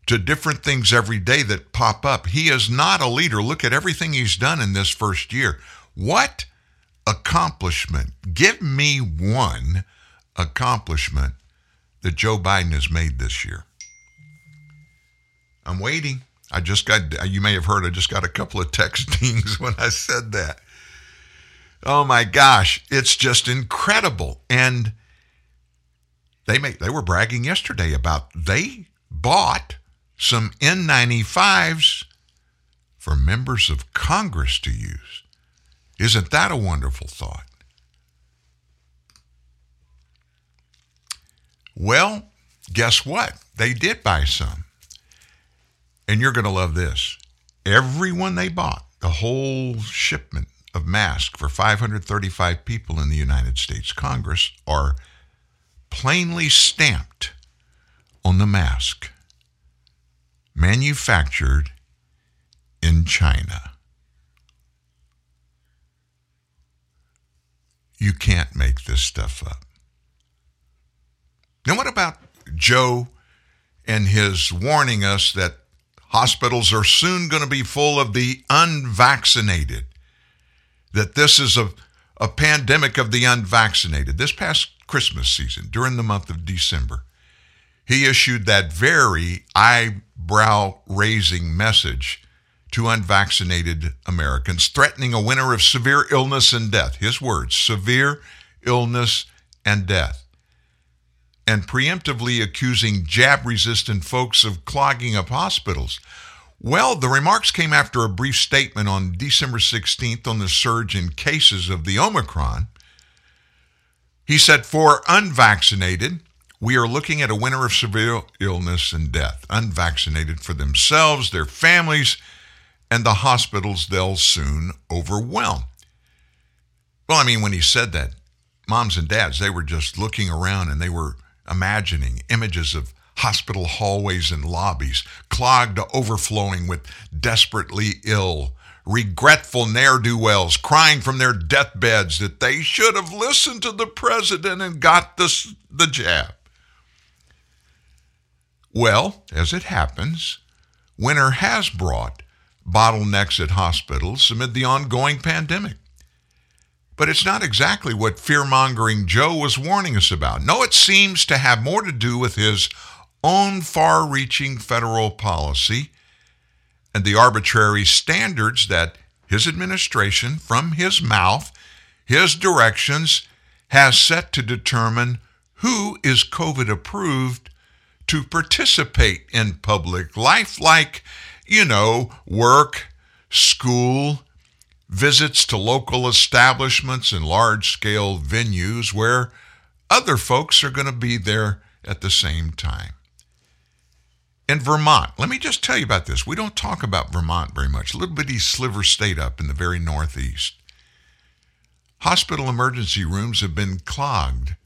to different things every day that pop up. He is not a leader. Look at everything he's done in this first year. What accomplishment? Give me one accomplishment that Joe Biden has made this year. I'm waiting. I just got, you may have heard, I just got a couple of text [laughs] textings when I said that. Oh my gosh, it's just incredible. And they make they were bragging yesterday about they bought some N95s for members of Congress to use. Isn't that a wonderful thought? Well, guess what? They did buy some. And you're going to love this. Everyone they bought, the whole shipment of masks for 535 people in the United States Congress are plainly stamped on the mask manufactured in China. You can't make this stuff up. Now, what about Joe and his warning us that hospitals are soon going to be full of the unvaccinated? That this is a, a pandemic of the unvaccinated. This past Christmas season, during the month of December, he issued that very eyebrow raising message to unvaccinated Americans, threatening a winter of severe illness and death. His words severe illness and death. And preemptively accusing jab resistant folks of clogging up hospitals. Well, the remarks came after a brief statement on December 16th on the surge in cases of the Omicron he said, for unvaccinated, we are looking at a winter of severe illness and death. Unvaccinated for themselves, their families, and the hospitals they'll soon overwhelm. Well, I mean, when he said that, moms and dads, they were just looking around and they were imagining images of hospital hallways and lobbies clogged to overflowing with desperately ill regretful ne'er do wells crying from their deathbeds that they should have listened to the president and got this, the jab. Well, as it happens, winter has brought bottlenecks at hospitals amid the ongoing pandemic. But it's not exactly what fear mongering Joe was warning us about. No, it seems to have more to do with his own far reaching federal policy and the arbitrary standards that his administration, from his mouth, his directions, has set to determine who is COVID approved to participate in public life, like, you know, work, school, visits to local establishments and large scale venues where other folks are going to be there at the same time in Vermont, let me just tell you about this. We don't talk about Vermont very much, a little bitty sliver state up in the very northeast. Hospital emergency rooms have been clogged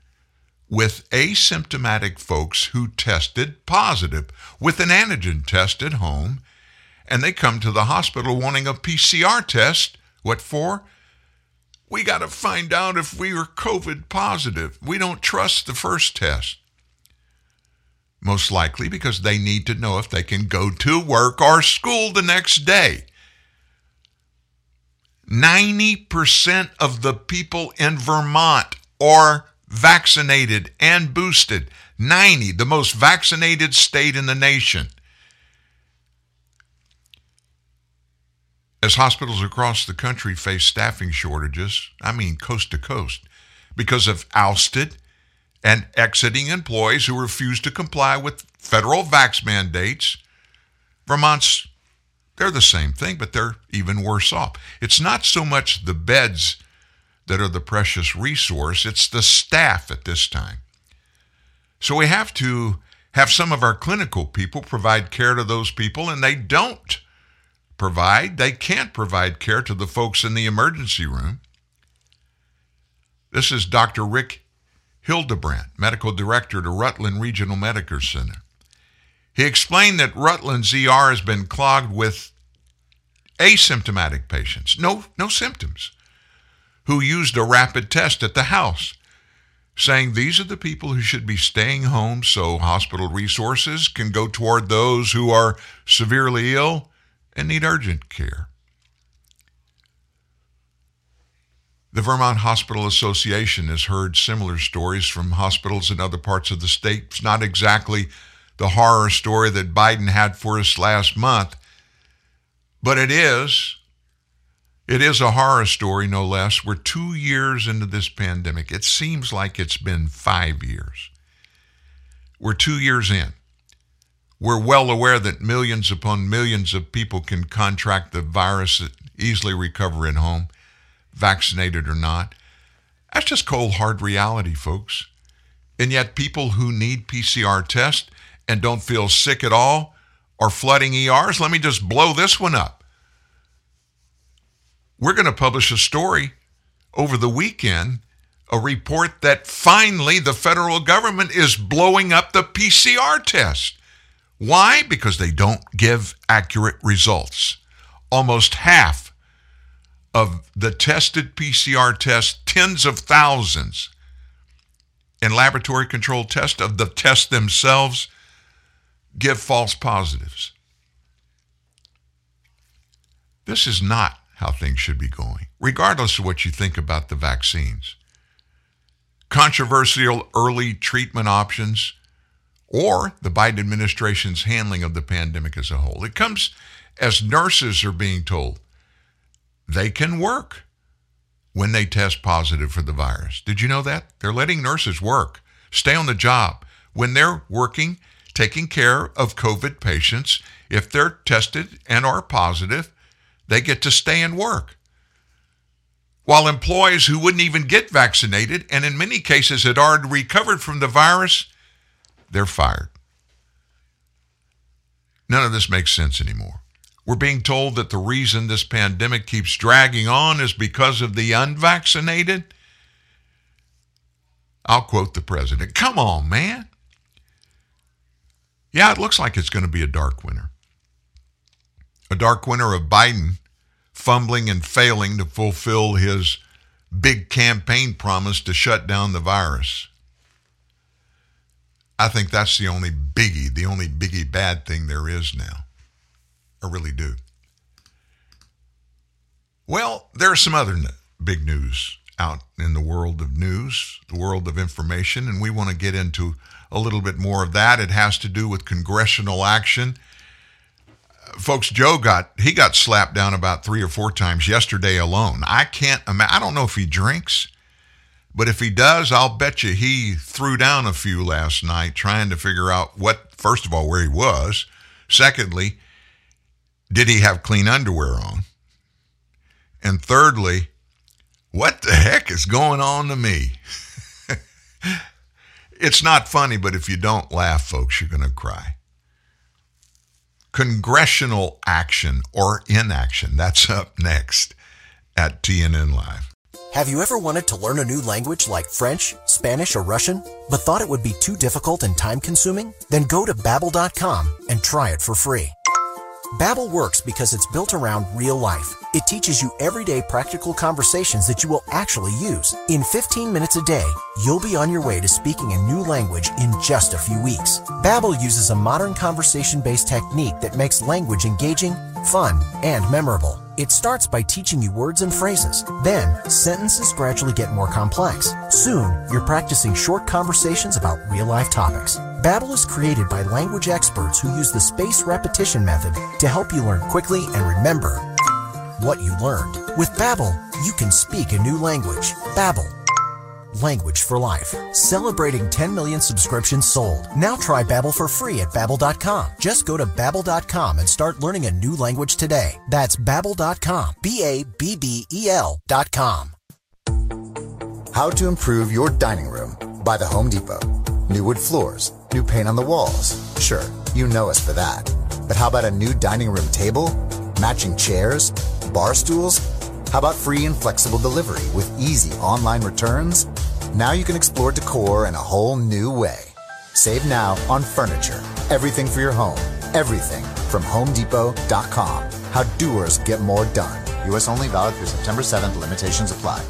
with asymptomatic folks who tested positive with an antigen test at home, and they come to the hospital wanting a PCR test. What for? We got to find out if we are COVID positive. We don't trust the first test. Most likely because they need to know if they can go to work or school the next day. 90% of the people in Vermont are vaccinated and boosted. 90, the most vaccinated state in the nation. As hospitals across the country face staffing shortages, I mean coast to coast, because of ousted and exiting employees who refuse to comply with federal vax mandates, Vermont's they're the same thing, but they're even worse off. It's not so much the beds that are the precious resource, it's the staff at this time. So we have to have some of our clinical people provide care to those people, and they don't provide, they can't provide care to the folks in the emergency room. This is Dr. Rick Hildebrandt, medical director to Rutland Regional Medical Center. He explained that Rutland's ER has been clogged with asymptomatic patients, no, no symptoms, who used a rapid test at the house, saying these are the people who should be staying home so hospital resources can go toward those who are severely ill and need urgent care. The Vermont Hospital Association has heard similar stories from hospitals in other parts of the state. It's not exactly the horror story that Biden had for us last month. But it is. It is a horror story, no less. We're two years into this pandemic. It seems like it's been five years. We're two years in. We're well aware that millions upon millions of people can contract the virus, and easily recover at home, vaccinated or not. That's just cold, hard reality, folks. And yet, people who need PCR tests and don't feel sick at all are flooding ERs. Let me just blow this one up. We're going to publish a story over the weekend, a report that finally the federal government is blowing up the PCR test. Why? Because they don't give accurate results. Almost half of the tested PCR tests, tens of thousands, and laboratory controlled tests of the tests themselves give false positives. This is not how things should be going, regardless of what you think about the vaccines. Controversial early treatment options or the Biden administration's handling of the pandemic as a whole. It comes as nurses are being told they can work when they test positive for the virus. Did you know that? They're letting nurses work, stay on the job. When they're working, taking care of COVID patients. If they're tested and are positive, they get to stay and work. While employees who wouldn't even get vaccinated and in many cases had already recovered from the virus, they're fired. None of this makes sense anymore. We're being told that the reason this pandemic keeps dragging on is because of the unvaccinated. I'll quote the president Come on, man. Yeah, it looks like it's going to be a dark winter. A dark winter of Biden fumbling and failing to fulfill his big campaign promise to shut down the virus. I think that's the only biggie, the only biggie bad thing there is now. I really do. Well, there's some other big news out in the world of news, the world of information, and we want to get into a little bit more of that. It has to do with congressional action. Uh, folks, Joe got he got slapped down about three or four times yesterday alone. I can't. I don't know if he drinks, but if he does, I'll bet you he threw down a few last night trying to figure out what. First of all, where he was. Secondly, did he have clean underwear on? And thirdly, what the heck is going on to me? [laughs] It's not funny, but if you don't laugh, folks, you're going to cry. Congressional action or inaction. That's up next at TNN Live. Have you ever wanted to learn a new language like French, Spanish, or Russian, but thought it would be too difficult and time consuming? Then go to babbel.com and try it for free. Babbel works because it's built around real life. It teaches you everyday practical conversations that you will actually use. In 15 minutes a day, you'll be on your way to speaking a new language in just a few weeks. Babbel uses a modern conversation-based technique that makes language engaging, fun, and memorable. It starts by teaching you words and phrases. Then, sentences gradually get more complex. Soon, you're practicing short conversations about real-life topics. Babbel is created by language experts who use the space repetition method to help you learn quickly and remember what you learned. With Babbel, you can speak a new language. Babbel, language for life. Celebrating 10 million subscriptions sold. Now try Babbel for free at babbel.com. Just go to babbel.com and start learning a new language today. That's babbel.com. B A B B E L.com. How to improve your dining room by the Home Depot. New wood floors, new paint on the walls. Sure, you know us for that. But how about a new dining room table, matching chairs, bar stools? How about free and flexible delivery with easy online returns? Now you can explore decor in a whole new way. Save now on furniture. Everything for your home. Everything from HomeDepot.com. How doers get more done. U.S. only valid through September 7th. Limitations apply.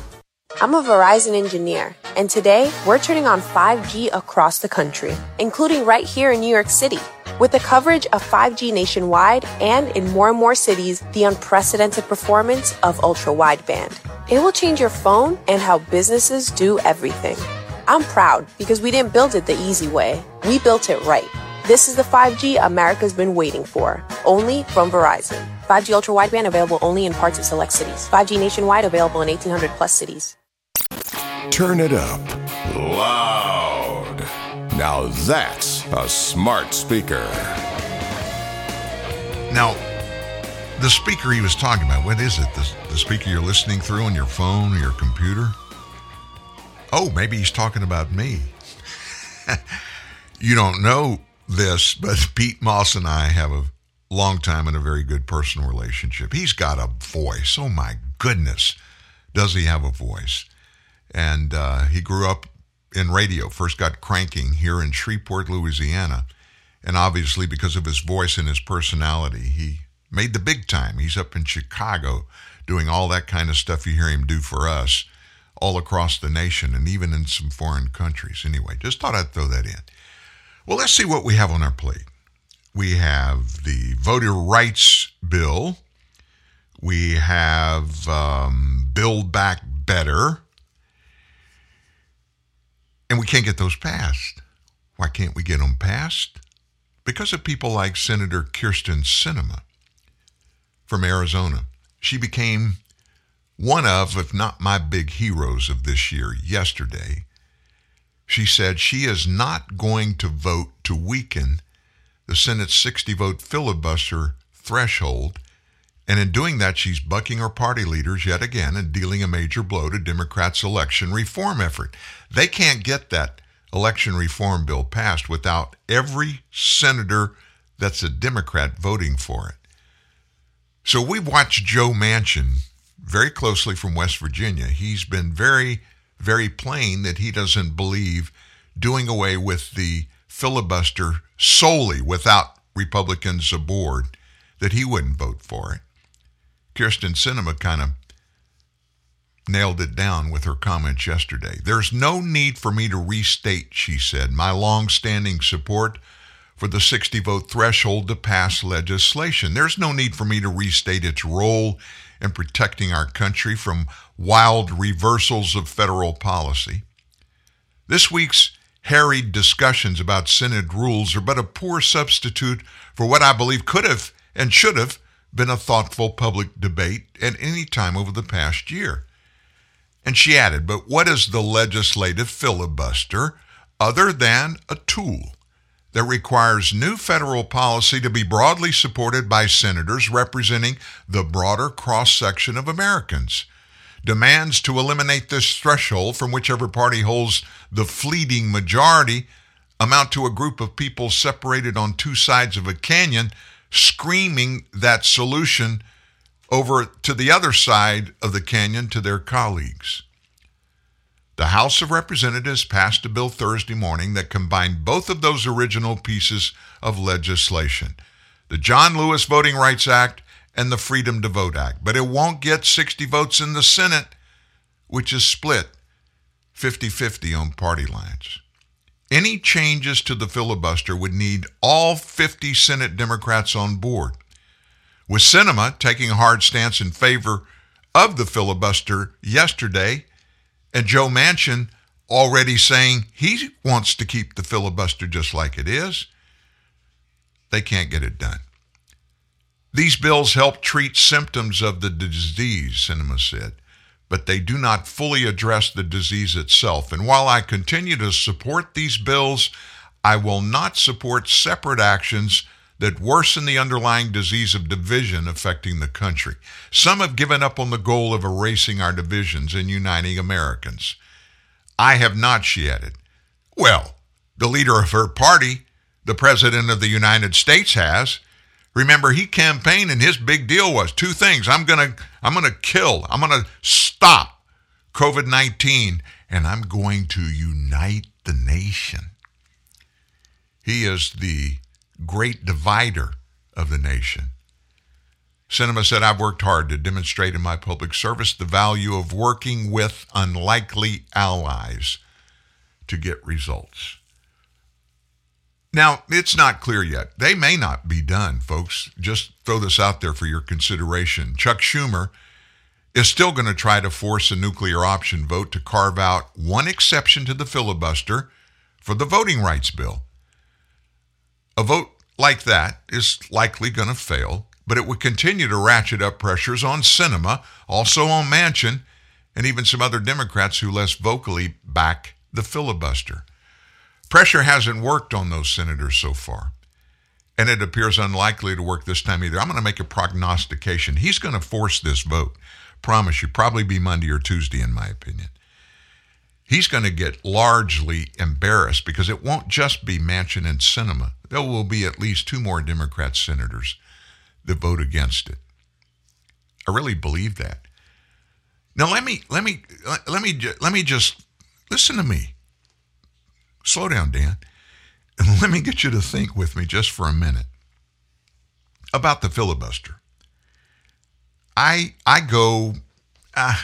I'm a Verizon engineer, and today we're turning on 5G across the country, including right here in New York City. With the coverage of 5G nationwide and in more and more cities, the unprecedented performance of ultra wideband. It will change your phone and how businesses do everything. I'm proud because we didn't build it the easy way. We built it right. This is the 5G America's been waiting for, only from Verizon. 5G ultra wideband available only in parts of select cities. 5G nationwide available in 1800 plus cities. Turn it up loud. Now that's a smart speaker. Now, the speaker he was talking about, what is it? The, the speaker you're listening through on your phone or your computer? Oh, maybe he's talking about me. [laughs] you don't know this, but [laughs] Pete Moss and I have a long time and a very good personal relationship. He's got a voice. Oh my goodness, does he have a voice? And uh, he grew up in radio, first got cranking here in Shreveport, Louisiana. And obviously, because of his voice and his personality, he made the big time. He's up in Chicago doing all that kind of stuff you hear him do for us all across the nation and even in some foreign countries. Anyway, just thought I'd throw that in. Well, let's see what we have on our plate. We have the voter rights bill. We have um, Build Back Better. And we can't get those passed. Why can't we get them passed? Because of people like Senator Kyrsten Sinema from Arizona. She became one of, if not my big heroes of this year yesterday. She said she is not going to vote to weaken the Senate's 60 vote filibuster threshold. And in doing that, she's bucking her party leaders yet again and dealing a major blow to Democrats' election reform effort. They can't get that election reform bill passed without every senator that's a Democrat voting for it. So we've watched Joe Manchin very closely from West Virginia. He's been very, very plain that he doesn't believe doing away with the filibuster solely without Republicans aboard, that he wouldn't vote for it. Kyrsten Sinema kind of nailed it down with her comments yesterday. There's no need for me to restate, she said, my long-standing support for the 60 vote threshold to pass legislation. There's no need for me to restate its role in protecting our country from wild reversals of federal policy. This week's harried discussions about Senate rules are but a poor substitute for what I believe could have and should have been a thoughtful public debate at any time over the past year. And she added, but what is the legislative filibuster other than a tool that requires new federal policy to be broadly supported by senators representing the broader cross section of Americans? Demands to eliminate this threshold from whichever party holds the fleeting majority amount to a group of people separated on two sides of a canyon screaming that solution over to the other side of the canyon to their colleagues. The House of Representatives passed a bill Thursday morning that combined both of those original pieces of legislation the John Lewis Voting Rights Act and the Freedom to Vote Act. But it won't get 60 votes in the Senate, which is split 50 50 on party lines. Any changes to the filibuster would need all 50 Senate Democrats on board. With Sinema taking a hard stance in favor of the filibuster yesterday, and Joe Manchin already saying he wants to keep the filibuster just like it is, they can't get it done. These bills help treat symptoms of the disease, Sinema said, but they do not fully address the disease itself. And while I continue to support these bills, I will not support separate actions that worsen the underlying disease of division affecting the country. Some have given up on the goal of erasing our divisions and uniting Americans. I have not, she added. Well, the leader of her party, the President of the United States, has. Remember, he campaigned and his big deal was two things. I'm gonna I'm gonna kill, I'm gonna stop COVID-19, and I'm going to unite the nation. He is the great divider of the nation. Sinema said, I've worked hard to demonstrate in my public service the value of working with unlikely allies to get results. Now, it's not clear yet. They may not be done, folks. Just throw this out there for your consideration. Chuck Schumer is still going to try to force a nuclear option vote to carve out one exception to the filibuster for the voting rights bill. A vote like that is likely going to fail, but it would continue to ratchet up pressures on Sinema, also on Manchin, and even some other Democrats who less vocally back the filibuster. Pressure hasn't worked on those senators so far, and it appears unlikely to work this time either. I'm going to make a prognostication. He's going to force this vote. Promise you, probably be Monday or Tuesday, in my opinion he's going to get largely embarrassed because it won't just be Manchin and Sinema. There will be at least two more Democrat senators that vote against it. I really believe that. Now let me let me let me let me just listen to me. Slow down, Dan, and [laughs] let me get you to think with me just for a minute about the filibuster. I I go uh,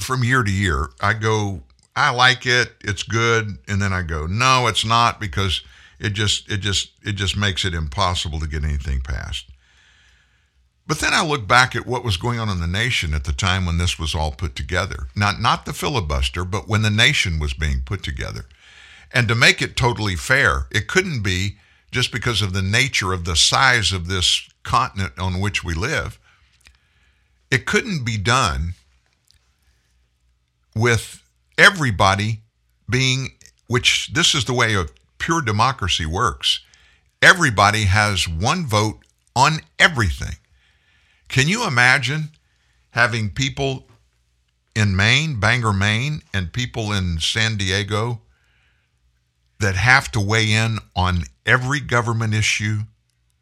from year to year. I go I like it, it's good, and then I go, no, it's not because it just it just it just makes it impossible to get anything passed. But then I look back at what was going on in the nation at the time when this was all put together. Not not the filibuster, but when the nation was being put together. And to make it totally fair, it couldn't be just because of the nature of the size of this continent on which we live. It couldn't be done with everybody being, which this is the way of pure democracy works, everybody has one vote on everything. Can you imagine having people in Maine, Bangor, Maine, and people in San Diego that have to weigh in on every government issue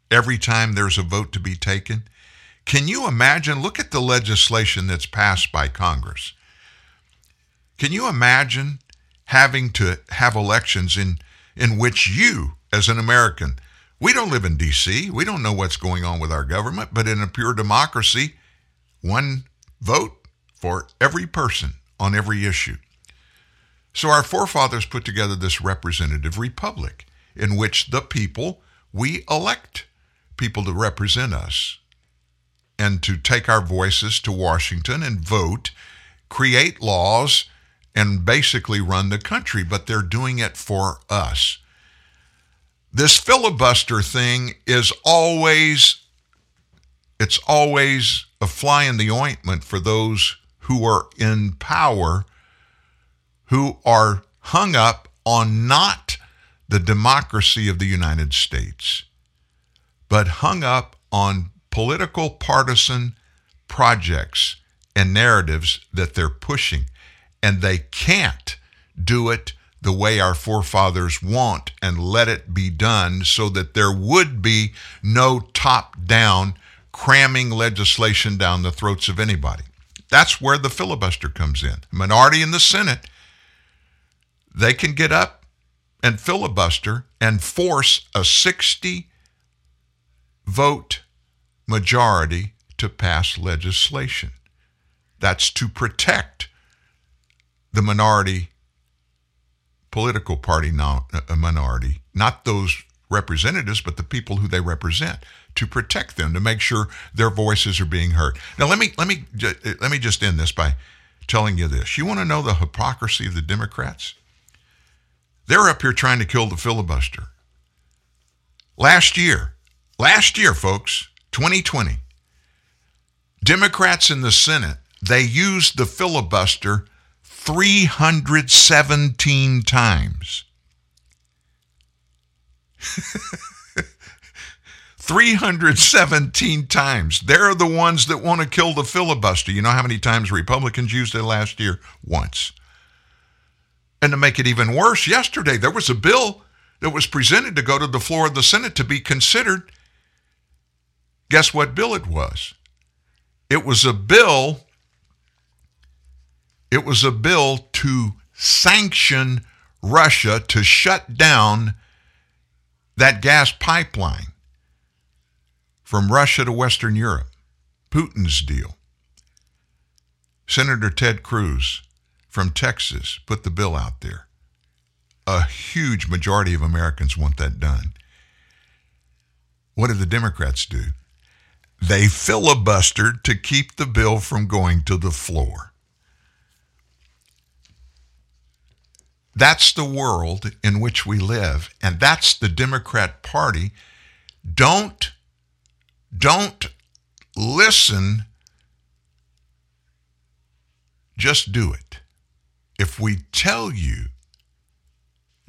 every time there's a vote to be taken? Can you imagine? Look at the legislation that's passed by Congress. Can you imagine having to have elections in, in which you, as an American, we don't live in D.C., we don't know what's going on with our government, but in a pure democracy, one vote for every person on every issue. So our forefathers put together this representative republic in which the people, we elect people to represent us and to take our voices to Washington and vote, create laws and basically run the country, but they're doing it for us. This filibuster thing is always it's always a fly in the ointment for those who are in power who are hung up on not the democracy of the United States, but hung up on political partisan projects and narratives that they're pushing and they can't do it the way our forefathers want and let it be done so that there would be no top down cramming legislation down the throats of anybody. That's where the filibuster comes in. Minority in the Senate they can get up and filibuster and force a 60 vote majority to pass legislation. That's to protect the minority political party no, a minority, not those representatives, but the people who they represent, to protect them, to make sure their voices are being heard. Now, let me let me uh, let me just end this by telling you this. You want to know the hypocrisy of the Democrats? They're up here trying to kill the filibuster. Last year, last year, folks, 2020, Democrats in the Senate, they used the filibuster 317 times. [laughs] 317 times. They're the ones that want to kill the filibuster. You know how many times Republicans used it last year? Once. And to make it even worse, yesterday there was a bill that was presented to go to the floor of the Senate to be considered. Guess what bill it was? It was a bill it was a bill to sanction Russia to shut down that gas pipeline from Russia to Western Europe, Putin's deal. Senator Ted Cruz from Texas put the bill out there. A huge majority of Americans want that done. What did the Democrats do? They filibustered to keep the bill from going to the floor. That's the world in which we live, and that's the Democrat Party. Don't don't listen. Just do it. If we tell you,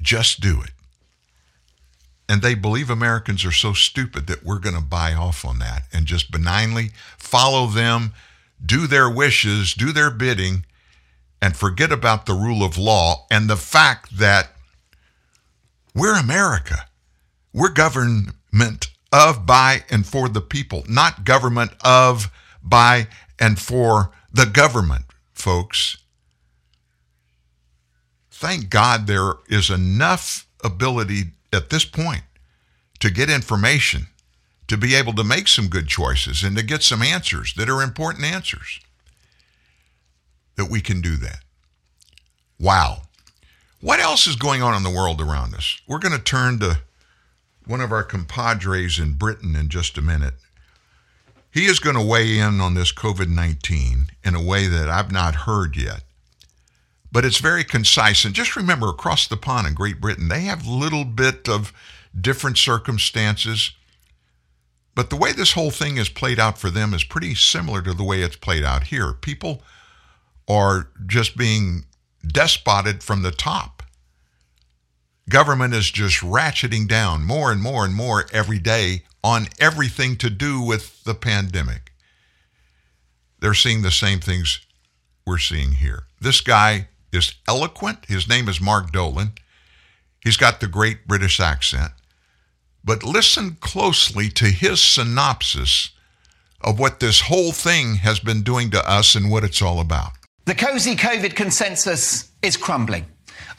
just do it. And they believe Americans are so stupid that we're going to buy off on that and just benignly follow them, do their wishes, do their bidding, and forget about the rule of law and the fact that we're America. We're government of, by, and for the people, not government of, by, and for the government, folks. Thank God there is enough ability at this point to get information, to be able to make some good choices, and to get some answers that are important answers that we can do that. Wow. What else is going on in the world around us? We're going to turn to one of our compadres in Britain in just a minute. He is going to weigh in on this COVID 19 in a way that I've not heard yet. But it's very concise. And just remember, across the pond in Great Britain, they have a little bit of different circumstances. But the way this whole thing is played out for them is pretty similar to the way it's played out here. People are just being despoted from the top. Government is just ratcheting down more and more and more every day on everything to do with the pandemic. They're seeing the same things we're seeing here. This guy is eloquent. His name is Mark Dolan. He's got the great British accent. But listen closely to his synopsis of what this whole thing has been doing to us and what it's all about. The cozy COVID consensus is crumbling.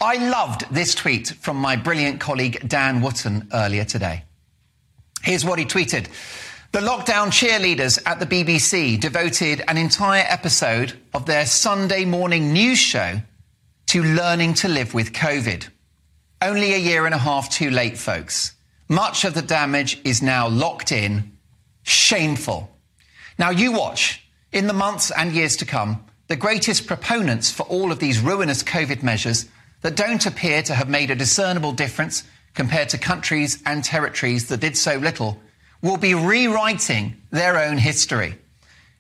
I loved this tweet from my brilliant colleague Dan Wootton earlier today. Here's what he tweeted. The lockdown cheerleaders at the BBC devoted an entire episode of their Sunday morning news show to learning to live with COVID. Only a year and a half too late, folks. Much of the damage is now locked in. Shameful. Now, you watch. In the months and years to come, the greatest proponents for all of these ruinous COVID measures that don't appear to have made a discernible difference compared to countries and territories that did so little will be rewriting their own history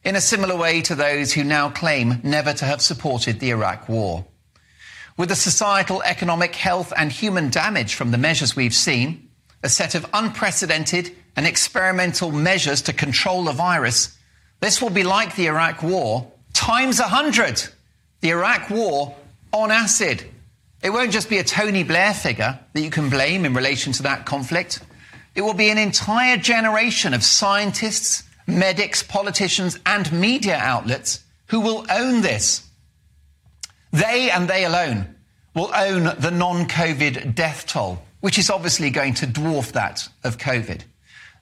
in a similar way to those who now claim never to have supported the Iraq war. With the societal, economic, health, and human damage from the measures we've seen, a set of unprecedented and experimental measures to control the virus, this will be like the Iraq war times 100. The Iraq war on acid. It won't just be a Tony Blair figure that you can blame in relation to that conflict. It will be an entire generation of scientists, medics, politicians, and media outlets who will own this. They and they alone will own the non COVID death toll, which is obviously going to dwarf that of COVID.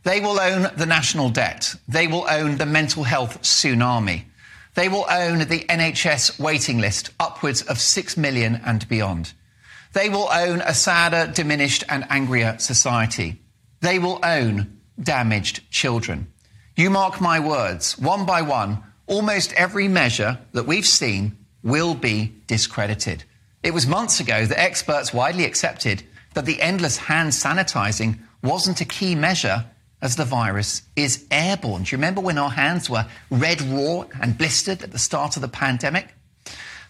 They will own the national debt. They will own the mental health tsunami. They will own the NHS waiting list, upwards of 6 million and beyond. They will own a sadder, diminished, and angrier society. They will own damaged children. You mark my words, one by one, almost every measure that we've seen will be discredited. It was months ago that experts widely accepted that the endless hand sanitizing wasn't a key measure as the virus is airborne. Do you remember when our hands were red raw and blistered at the start of the pandemic?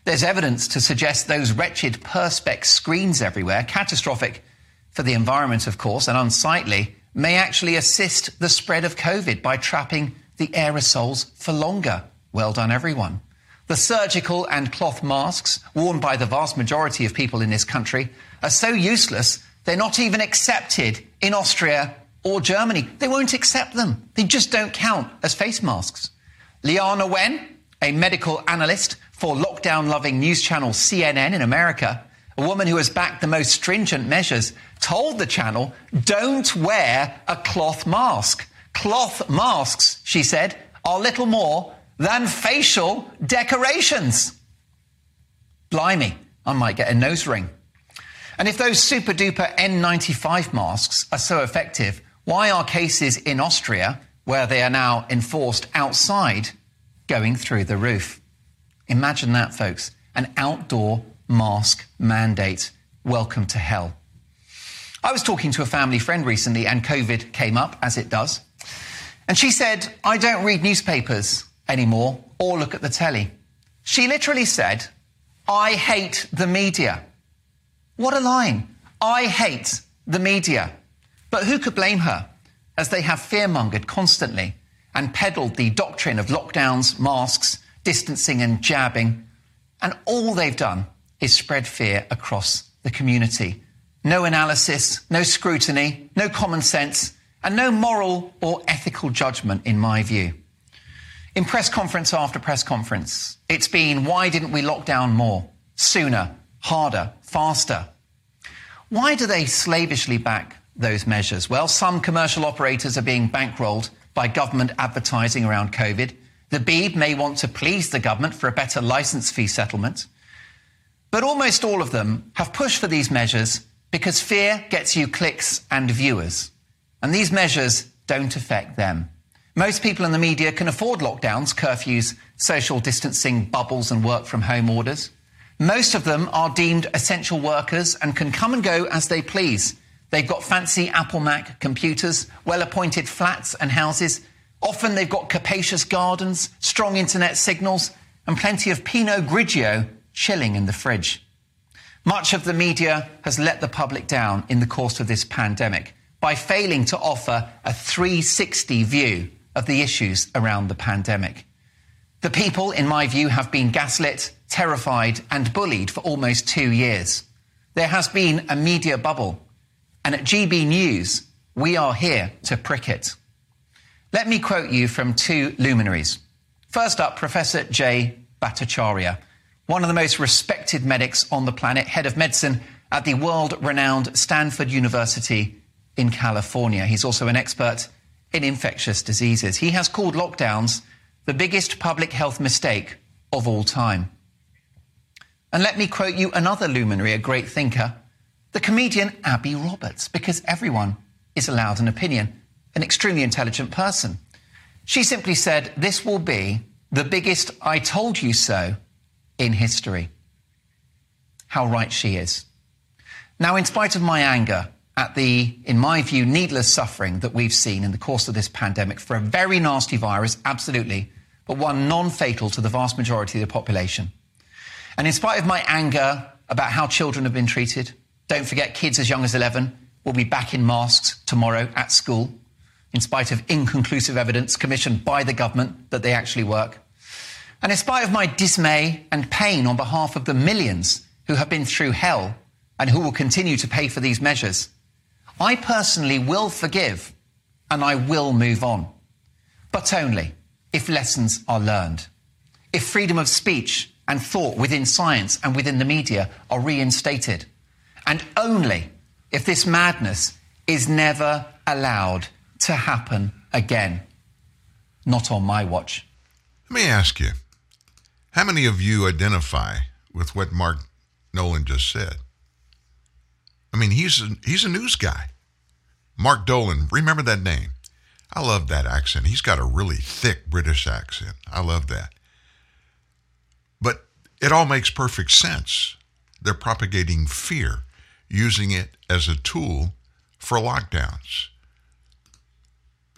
There's evidence to suggest those wretched Perspex screens everywhere, catastrophic for the environment, of course, and unsightly, may actually assist the spread of COVID by trapping the aerosols for longer. Well done, everyone. The surgical and cloth masks worn by the vast majority of people in this country are so useless, they're not even accepted in Austria or Germany. They won't accept them. They just don't count as face masks. Leana Wen, a medical analyst for lockdown loving news channel CNN in America, a woman who has backed the most stringent measures, told the channel, don't wear a cloth mask. Cloth masks, she said, are little more than facial decorations. Blimey, I might get a nose ring. And if those super duper N95 masks are so effective, why are cases in Austria, where they are now enforced outside, going through the roof? Imagine that, folks. An outdoor mask mandate. Welcome to hell. I was talking to a family friend recently, and COVID came up, as it does. And she said, I don't read newspapers anymore or look at the telly. She literally said, I hate the media. What a line. I hate the media. But who could blame her, as they have fearmongered constantly and peddled the doctrine of lockdowns, masks, distancing, and jabbing. And all they've done is spread fear across the community. No analysis, no scrutiny, no common sense, and no moral or ethical judgment, in my view. In press conference after press conference, it's been why didn't we lock down more, sooner, harder, faster? Why do they slavishly back those measures? Well, some commercial operators are being bankrolled by government advertising around COVID. The Beeb may want to please the government for a better license fee settlement. But almost all of them have pushed for these measures because fear gets you clicks and viewers. And these measures don't affect them. Most people in the media can afford lockdowns, curfews, social distancing, bubbles, and work from home orders. Most of them are deemed essential workers and can come and go as they please. They've got fancy Apple Mac computers, well appointed flats and houses. Often they've got capacious gardens, strong internet signals, and plenty of Pinot Grigio chilling in the fridge. Much of the media has let the public down in the course of this pandemic by failing to offer a 360 view of the issues around the pandemic. The people, in my view, have been gaslit, terrified, and bullied for almost two years. There has been a media bubble and at GB News, we are here to prick it. Let me quote you from two luminaries. First up, Professor Jay Bhattacharya, one of the most respected medics on the planet, head of medicine at the world renowned Stanford University in California. He's also an expert in infectious diseases. He has called lockdowns the biggest public health mistake of all time. And let me quote you another luminary, a great thinker, the comedian Abi Roberts, because everyone is allowed an opinion, an extremely intelligent person. She simply said, This will be the biggest I told you so in history. How right she is. Now, in spite of my anger at the, in my view, needless suffering that we've seen in the course of this pandemic for a very nasty virus, absolutely, but one non fatal to the vast majority of the population. And in spite of my anger about how children have been treated, don't forget, kids as young as 11 will be back in masks tomorrow at school, in spite of inconclusive evidence commissioned by the government that they actually work. And in spite of my dismay and pain on behalf of the millions who have been through hell and who will continue to pay for these measures, I personally will forgive and I will move on. But only if lessons are learned. If freedom of speech and thought within science and within the media are reinstated. And only if this madness is never allowed to happen again. Not on my watch. Let me ask you how many of you identify with what Mark Nolan just said? I mean, he's a, he's a news guy. Mark Dolan, remember that name? I love that accent. He's got a really thick British accent. I love that. But it all makes perfect sense. They're propagating fear, using it as a tool for lockdowns.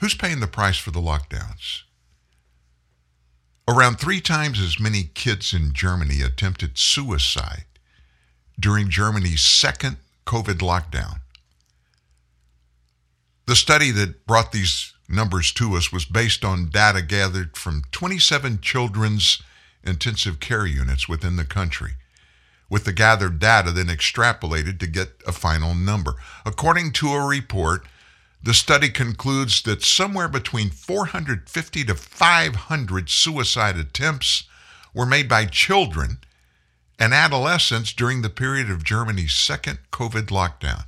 Who's paying the price for the lockdowns? Around three times as many kids in Germany attempted suicide during Germany's second COVID lockdown. The study that brought these numbers to us was based on data gathered from 27 children's intensive care units within the country, with the gathered data then extrapolated to get a final number. According to a report, the study concludes that somewhere between 450 to 500 suicide attempts were made by children and adolescents during the period of Germany's second COVID lockdown.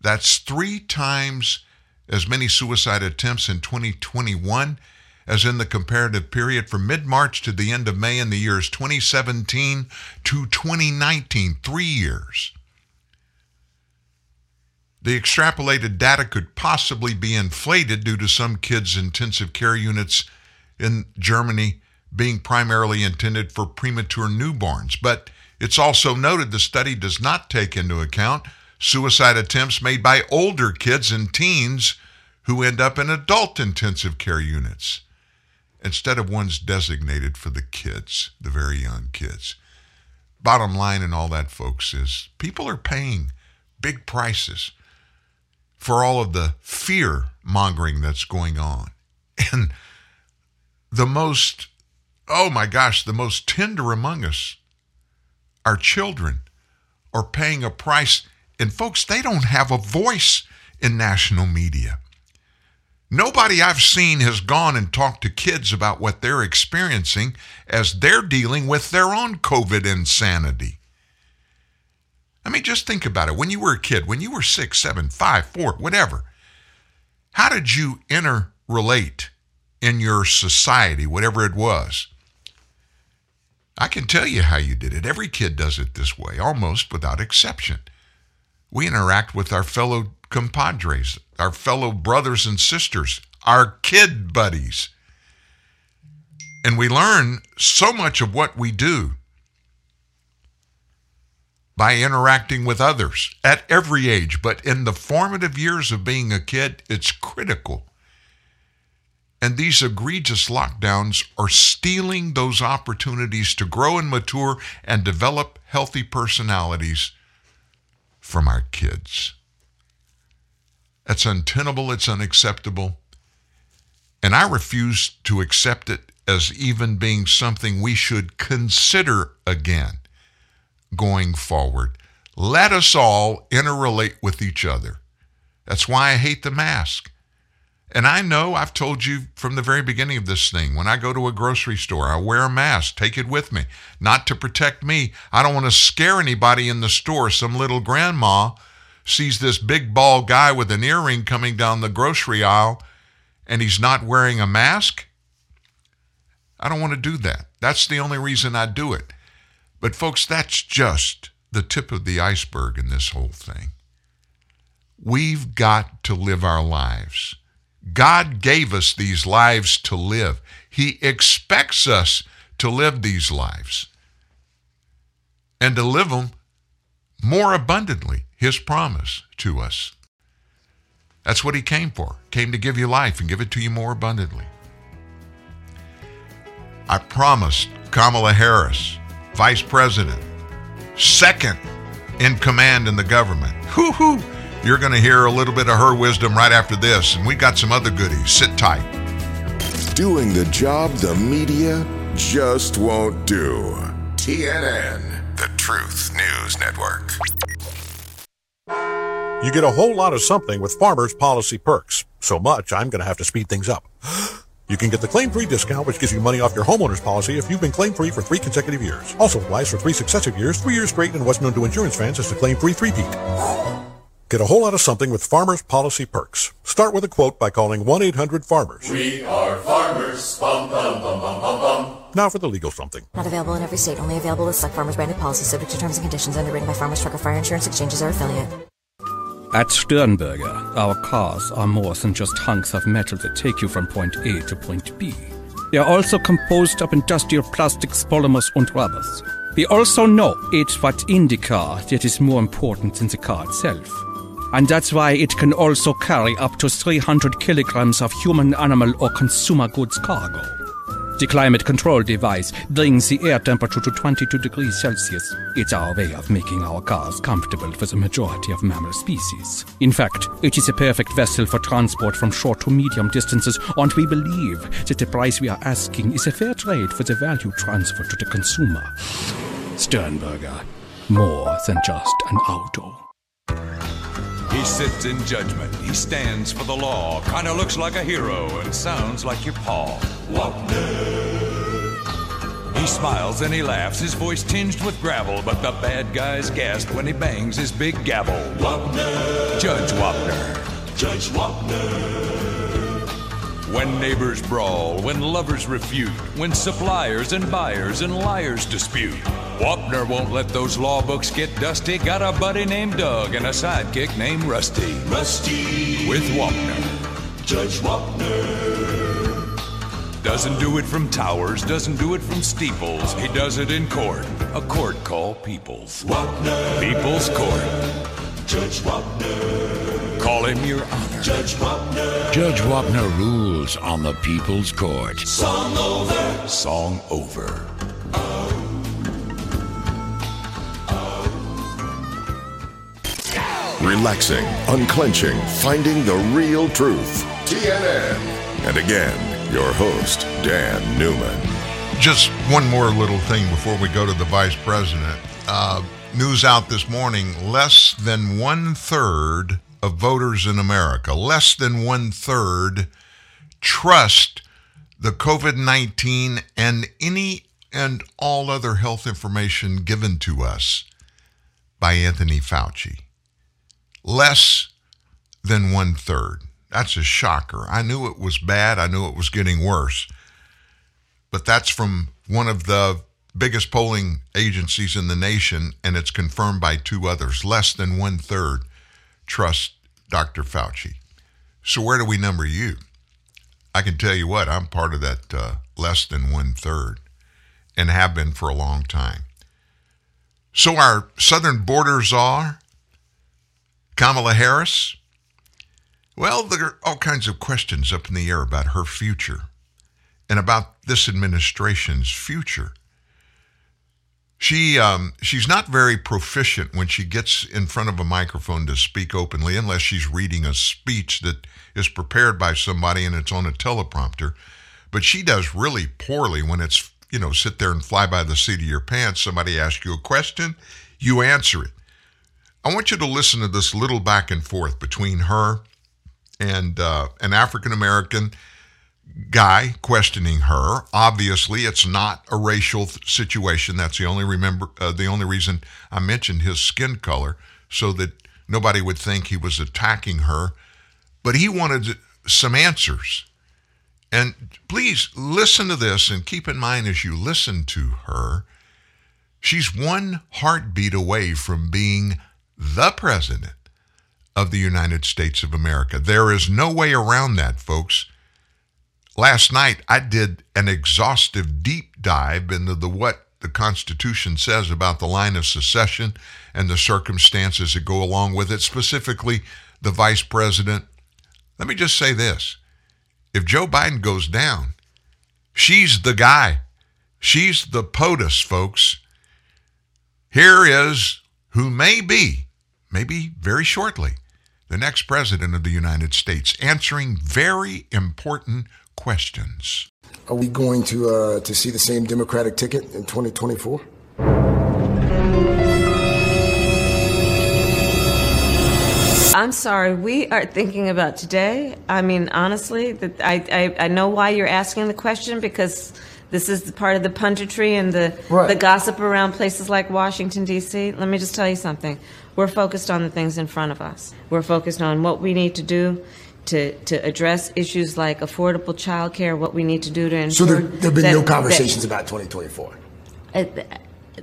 That's three times as many suicide attempts in 2021 as in the comparative period from mid March to the end of May in the years 2017 to 2019, three years. The extrapolated data could possibly be inflated due to some kids' intensive care units in Germany being primarily intended for premature newborns. But it's also noted the study does not take into account suicide attempts made by older kids and teens who end up in adult intensive care units instead of ones designated for the kids, the very young kids. Bottom line in all that, folks, is people are paying big prices for all of the fear mongering that's going on. [laughs] And the most, oh my gosh, the most tender among us, our children, are paying a price. And folks, they don't have a voice in national media. Nobody I've seen has gone and talked to kids about what they're experiencing as they're dealing with their own COVID insanity. I mean, just think about it. When you were a kid, when you were six, seven, five, four, whatever, how did you interrelate in your society, whatever it was? I can tell you how you did it. Every kid does it this way, almost without exception. We interact with our fellow compadres, our fellow brothers and sisters, our kid buddies. And we learn so much of what we do by interacting with others at every age. But in the formative years of being a kid, it's critical. And these egregious lockdowns are stealing those opportunities to grow and mature and develop healthy personalities from our kids. That's untenable, it's unacceptable. And I refuse to accept it as even being something we should consider again going forward. Let us all interrelate with each other. That's why I hate the mask. And I know I've told you from the very beginning of this thing when I go to a grocery store, I wear a mask, take it with me, not to protect me. I don't want to scare anybody in the store. Some little grandma sees this big bald guy with an earring coming down the grocery aisle and he's not wearing a mask? I don't want to do that. That's the only reason I do it. But, folks, that's just the tip of the iceberg in this whole thing. We've got to live our lives. God gave us these lives to live. He expects us to live these lives and to live them more abundantly his promise to us. That's what he came for. Came to give you life and give it to you more abundantly. I promised Kamala Harris, Vice President, second in command in the government. Hoo hoo. You're going to hear a little bit of her wisdom right after this, and we've got some other goodies. Sit tight. Doing the job the media just won't do. TNN, the Truth News Network. You get a whole lot of something with Farmers Policy Perks. So much, I'm going to have to speed things up. [gasps] You can get the claim-free discount, which gives you money off your homeowner's policy if you've been claim-free for three consecutive years. Also applies for three successive years, three years straight, and what's known to insurance fans as the claim-free three-peat. Get a whole lot of something with Farmers Policy Perks. Start with a quote by calling 1-800-FARMERS. We are farmers. Bum, bum, bum, bum, bum, bum. Now for the legal something. Not available in every state. Only available with select Farmers branded policies subject to terms and conditions underwritten by Farmers Truck or Fire Insurance Exchanges or affiliate. At Sternberger, our cars are more than just hunks of metal that take you from point A to point B. They are also composed of industrial plastics, polymers, and rubbers. We also know it's what in the car that is more important than the car itself. And that's why it can also carry up to 300 kilograms of human, animal, or consumer goods cargo. The climate control device brings the air temperature to 22 degrees Celsius. It's our way of making our cars comfortable for the majority of mammal species. In fact, it is a perfect vessel for transport from short to medium distances, and we believe that the price we are asking is a fair trade for the value transfer to the consumer. Sternberger, more than just an auto. He sits in judgment. He stands for the law. Kinda looks like a hero and sounds like your paw. Wapner. He smiles and he laughs, his voice tinged with gravel, but the bad guys gasp when he bangs his big gavel. Wapner. Judge Wapner. Judge Wapner. When neighbors brawl, when lovers refute, when suppliers and buyers and liars dispute. Wapner won't let those law books get dusty. Got a buddy named Doug and a sidekick named Rusty. Rusty. With Wapner. Judge Wapner. Doesn't do it from towers, doesn't do it from steeples. He does it in court. A court called People's. Wapner. People's Court. Judge Wapner. Call him your honor. Judge Wapner. Judge Wapner rules on the People's Court. Song over. Song over. Relaxing, unclenching, finding the real truth. TNN. And again, your host, Dan Newman. Just one more little thing before we go to the vice president. Uh, news out this morning less than one third of voters in America, less than one third, trust the COVID 19 and any and all other health information given to us by Anthony Fauci. Less than one third. That's a shocker. I knew it was bad. I knew it was getting worse. But that's from one of the biggest polling agencies in the nation, and it's confirmed by two others. Less than one third trust Dr. Fauci. So, where do we number you? I can tell you what, I'm part of that uh, less than one third and have been for a long time. So, our southern borders are Kamala Harris, well, there are all kinds of questions up in the air about her future and about this administration's future. She um, she's not very proficient when she gets in front of a microphone to speak openly, unless she's reading a speech that is prepared by somebody and it's on a teleprompter. But she does really poorly when it's you know sit there and fly by the seat of your pants. Somebody asks you a question, you answer it. I want you to listen to this little back and forth between her and uh, an African American guy questioning her. Obviously, it's not a racial th- situation. That's the only remember uh, the only reason I mentioned his skin color, so that nobody would think he was attacking her. But he wanted some answers. And please listen to this and keep in mind as you listen to her, she's one heartbeat away from being the president of the United States of America. There is no way around that, folks. Last night, I did an exhaustive deep dive into the what the Constitution says about the line of secession and the circumstances that go along with it, specifically the vice president. Let me just say this if Joe Biden goes down, she's the guy. She's the POTUS, folks. Here is who may be, maybe very shortly, the next president of the United States, answering very important questions. Are we going to uh, to see the same Democratic ticket in 2024? I'm sorry. We are thinking about today. I mean, honestly, that I, I, I know why you're asking the question because this is part of the punditry and the Right. the gossip around places like Washington D.C. Let me just tell you something. We're focused on the things in front of us. We're focused on what we need to do to to address issues like affordable child care. What we need to do to So ensure there, there have been that- no that- conversations about 2024. uh,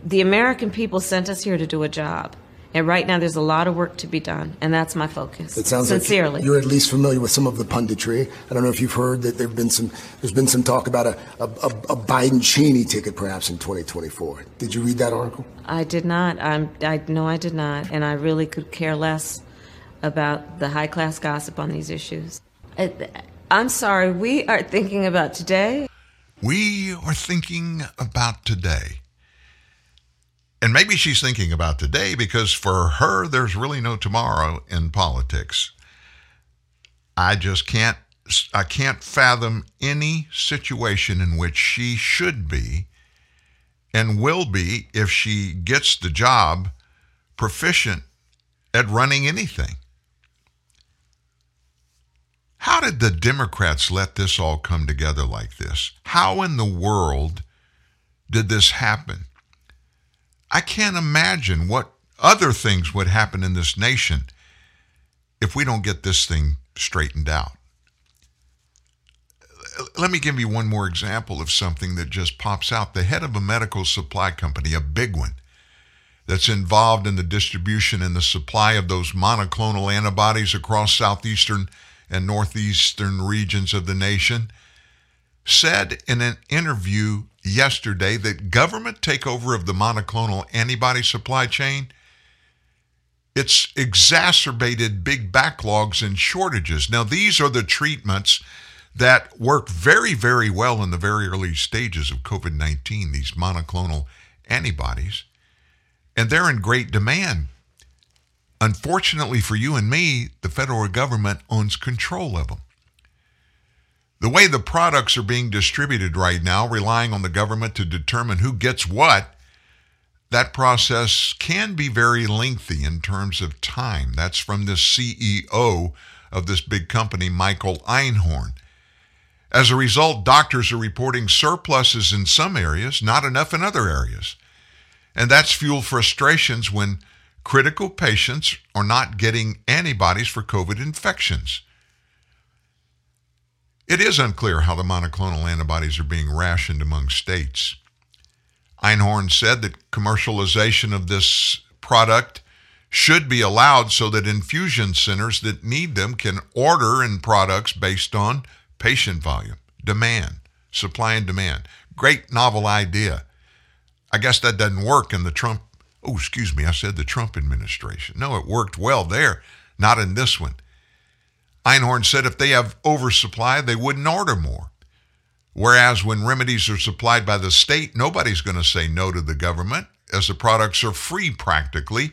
the American people sent us here to do a job. And right now, there's a lot of work to be done, and that's my focus. It sounds sincerely. like you're at least familiar with some of the punditry. I don't know if you've heard that there've been some. There's been some talk about a, a, a, a Biden Cheney ticket perhaps in 2024. Did you read that article? I did not. I'm. I no, I did not, and I really could care less about the high class gossip on these issues. Uh, I'm sorry. We are thinking about today. We are thinking about today. And maybe she's thinking about today because for her, there's really no tomorrow in politics. I just can't, I can't fathom any situation in which she should be and will be, if she gets the job, proficient at running anything. How did the Democrats let this all come together like this? How in the world did this happen? I can't imagine what other things would happen in this nation if we don't get this thing straightened out. Let me give you one more example of something that just pops out. The head of a medical supply company, a big one, that's involved in the distribution and the supply of those monoclonal antibodies across southeastern and northeastern regions of the nation, said in an interview yesterday that government takeover of the monoclonal antibody supply chain it's exacerbated big backlogs and shortages. Now these are the treatments that work very very well in the very early stages of COVID-19 these monoclonal antibodies and they're in great demand. Unfortunately for you and me, the federal government owns control of them. The way the products are being distributed right now, relying on the government to determine who gets what, that process can be very lengthy in terms of time. That's from the CEO of this big company, Michael Einhorn. As a result, doctors are reporting surpluses in some areas, not enough in other areas. And that's fueled frustrations when critical patients are not getting antibodies for COVID infections. It is unclear how the monoclonal antibodies are being rationed among states. Einhorn said that commercialization of this product should be allowed so that infusion centers that need them can order in products based on patient volume, demand, supply and demand. Great novel idea. I guess that doesn't work in the Trump, oh, excuse me, I said the Trump administration. No, it worked well there, not in this one. Einhorn said if they have oversupply, they wouldn't order more. Whereas when remedies are supplied by the state, nobody's going to say no to the government as the products are free practically.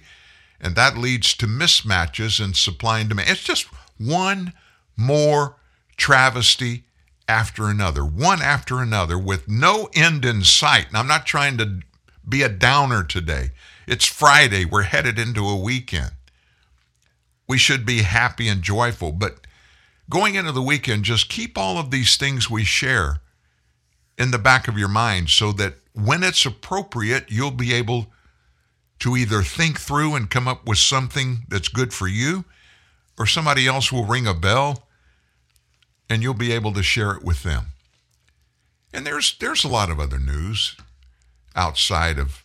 And that leads to mismatches in supply and demand. It's just one more travesty after another, one after another, with no end in sight. And I'm not trying to be a downer today. It's Friday. We're headed into a weekend. We should be happy and joyful. But going into the weekend, just keep all of these things we share in the back of your mind so that when it's appropriate, you'll be able to either think through and come up with something that's good for you, or somebody else will ring a bell and you'll be able to share it with them. And there's there's a lot of other news outside of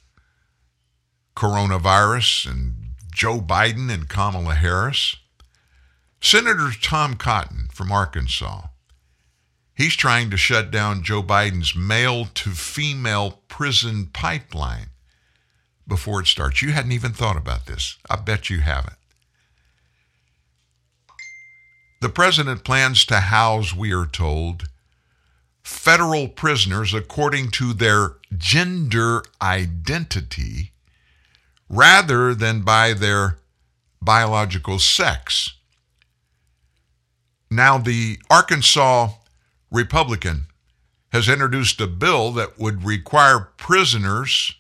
coronavirus and Joe Biden and Kamala Harris. Senator Tom Cotton from Arkansas He's trying to shut down Joe Biden's male to female prison pipeline before it starts. You hadn't even thought about this. I bet you haven't. The president plans to house, we are told, federal prisoners according to their gender identity rather than by their biological sex. Now, the Arkansas Republican has introduced a bill that would require prisoners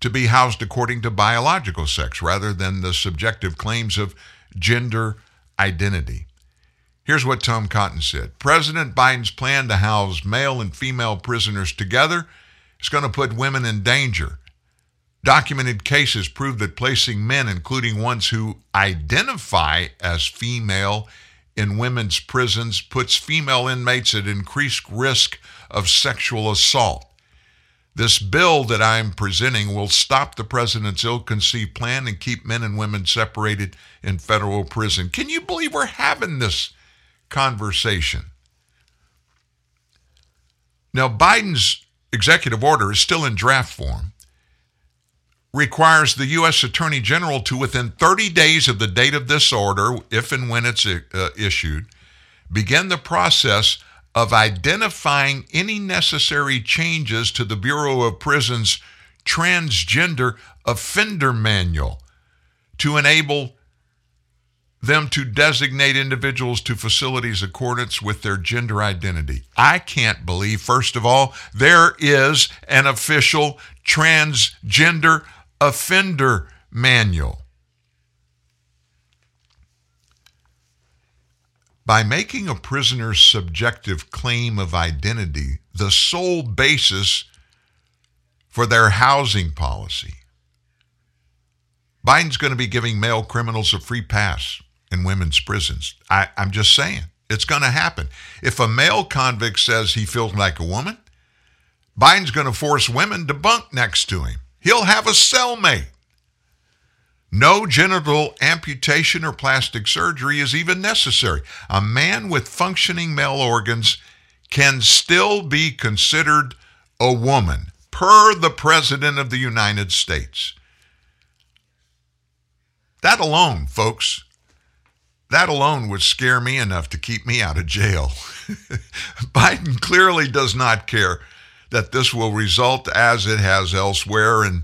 to be housed according to biological sex rather than the subjective claims of gender identity. Here's what Tom Cotton said President Biden's plan to house male and female prisoners together is going to put women in danger. Documented cases prove that placing men, including ones who identify as female, in women's prisons puts female inmates at increased risk of sexual assault. This bill that I'm presenting will stop the president's ill conceived plan and keep men and women separated in federal prison. Can you believe we're having this conversation? Now, Biden's executive order is still in draft form, requires the U.S. Attorney General to, within 30 days of the date of this order, if and when it's uh, issued, begin the process of identifying any necessary changes to the Bureau of Prisons transgender offender manual to enable them to designate individuals to facilities accordance with their gender identity. I can't believe, first of all, there is an official transgender offender manual. By making a prisoner's subjective claim of identity the sole basis for their housing policy, Biden's going to be giving male criminals a free pass in women's prisons. I, am just saying, it's going to happen. If a male convict says he feels like a woman, Biden's going to force women to bunk next to him. He'll have a cellmate. No genital amputation or plastic surgery is even necessary. A man with functioning male organs can still be considered a woman, per the President of the United States. That alone, folks, that alone would scare me enough to keep me out of jail. [laughs] Biden clearly does not care that this will result, as it has elsewhere, in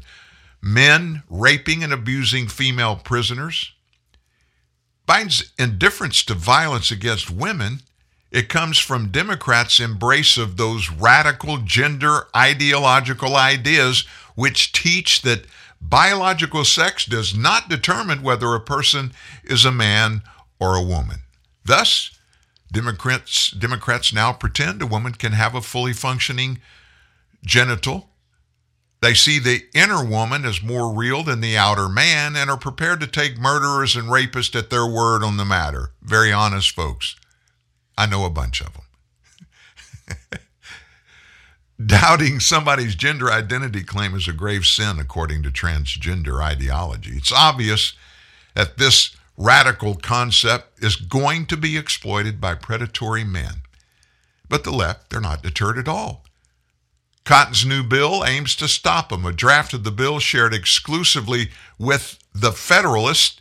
men raping and abusing female prisoners. Biden's indifference to violence against women, it comes from Democrats' embrace of those radical gender ideological ideas which teach that biological sex does not determine whether a person is a man or a woman. Thus, Democrats Democrats now pretend a woman can have a fully functioning genital they see the inner woman as more real than the outer man and are prepared to take murderers and rapists at their word on the matter. Very honest folks. I know a bunch of them. [laughs] Doubting somebody's gender identity claim is a grave sin according to transgender ideology. It's obvious that this radical concept is going to be exploited by predatory men. But the left, they're not deterred at all. Cotton's new bill aims to stop them. A draft of the bill shared exclusively with the Federalist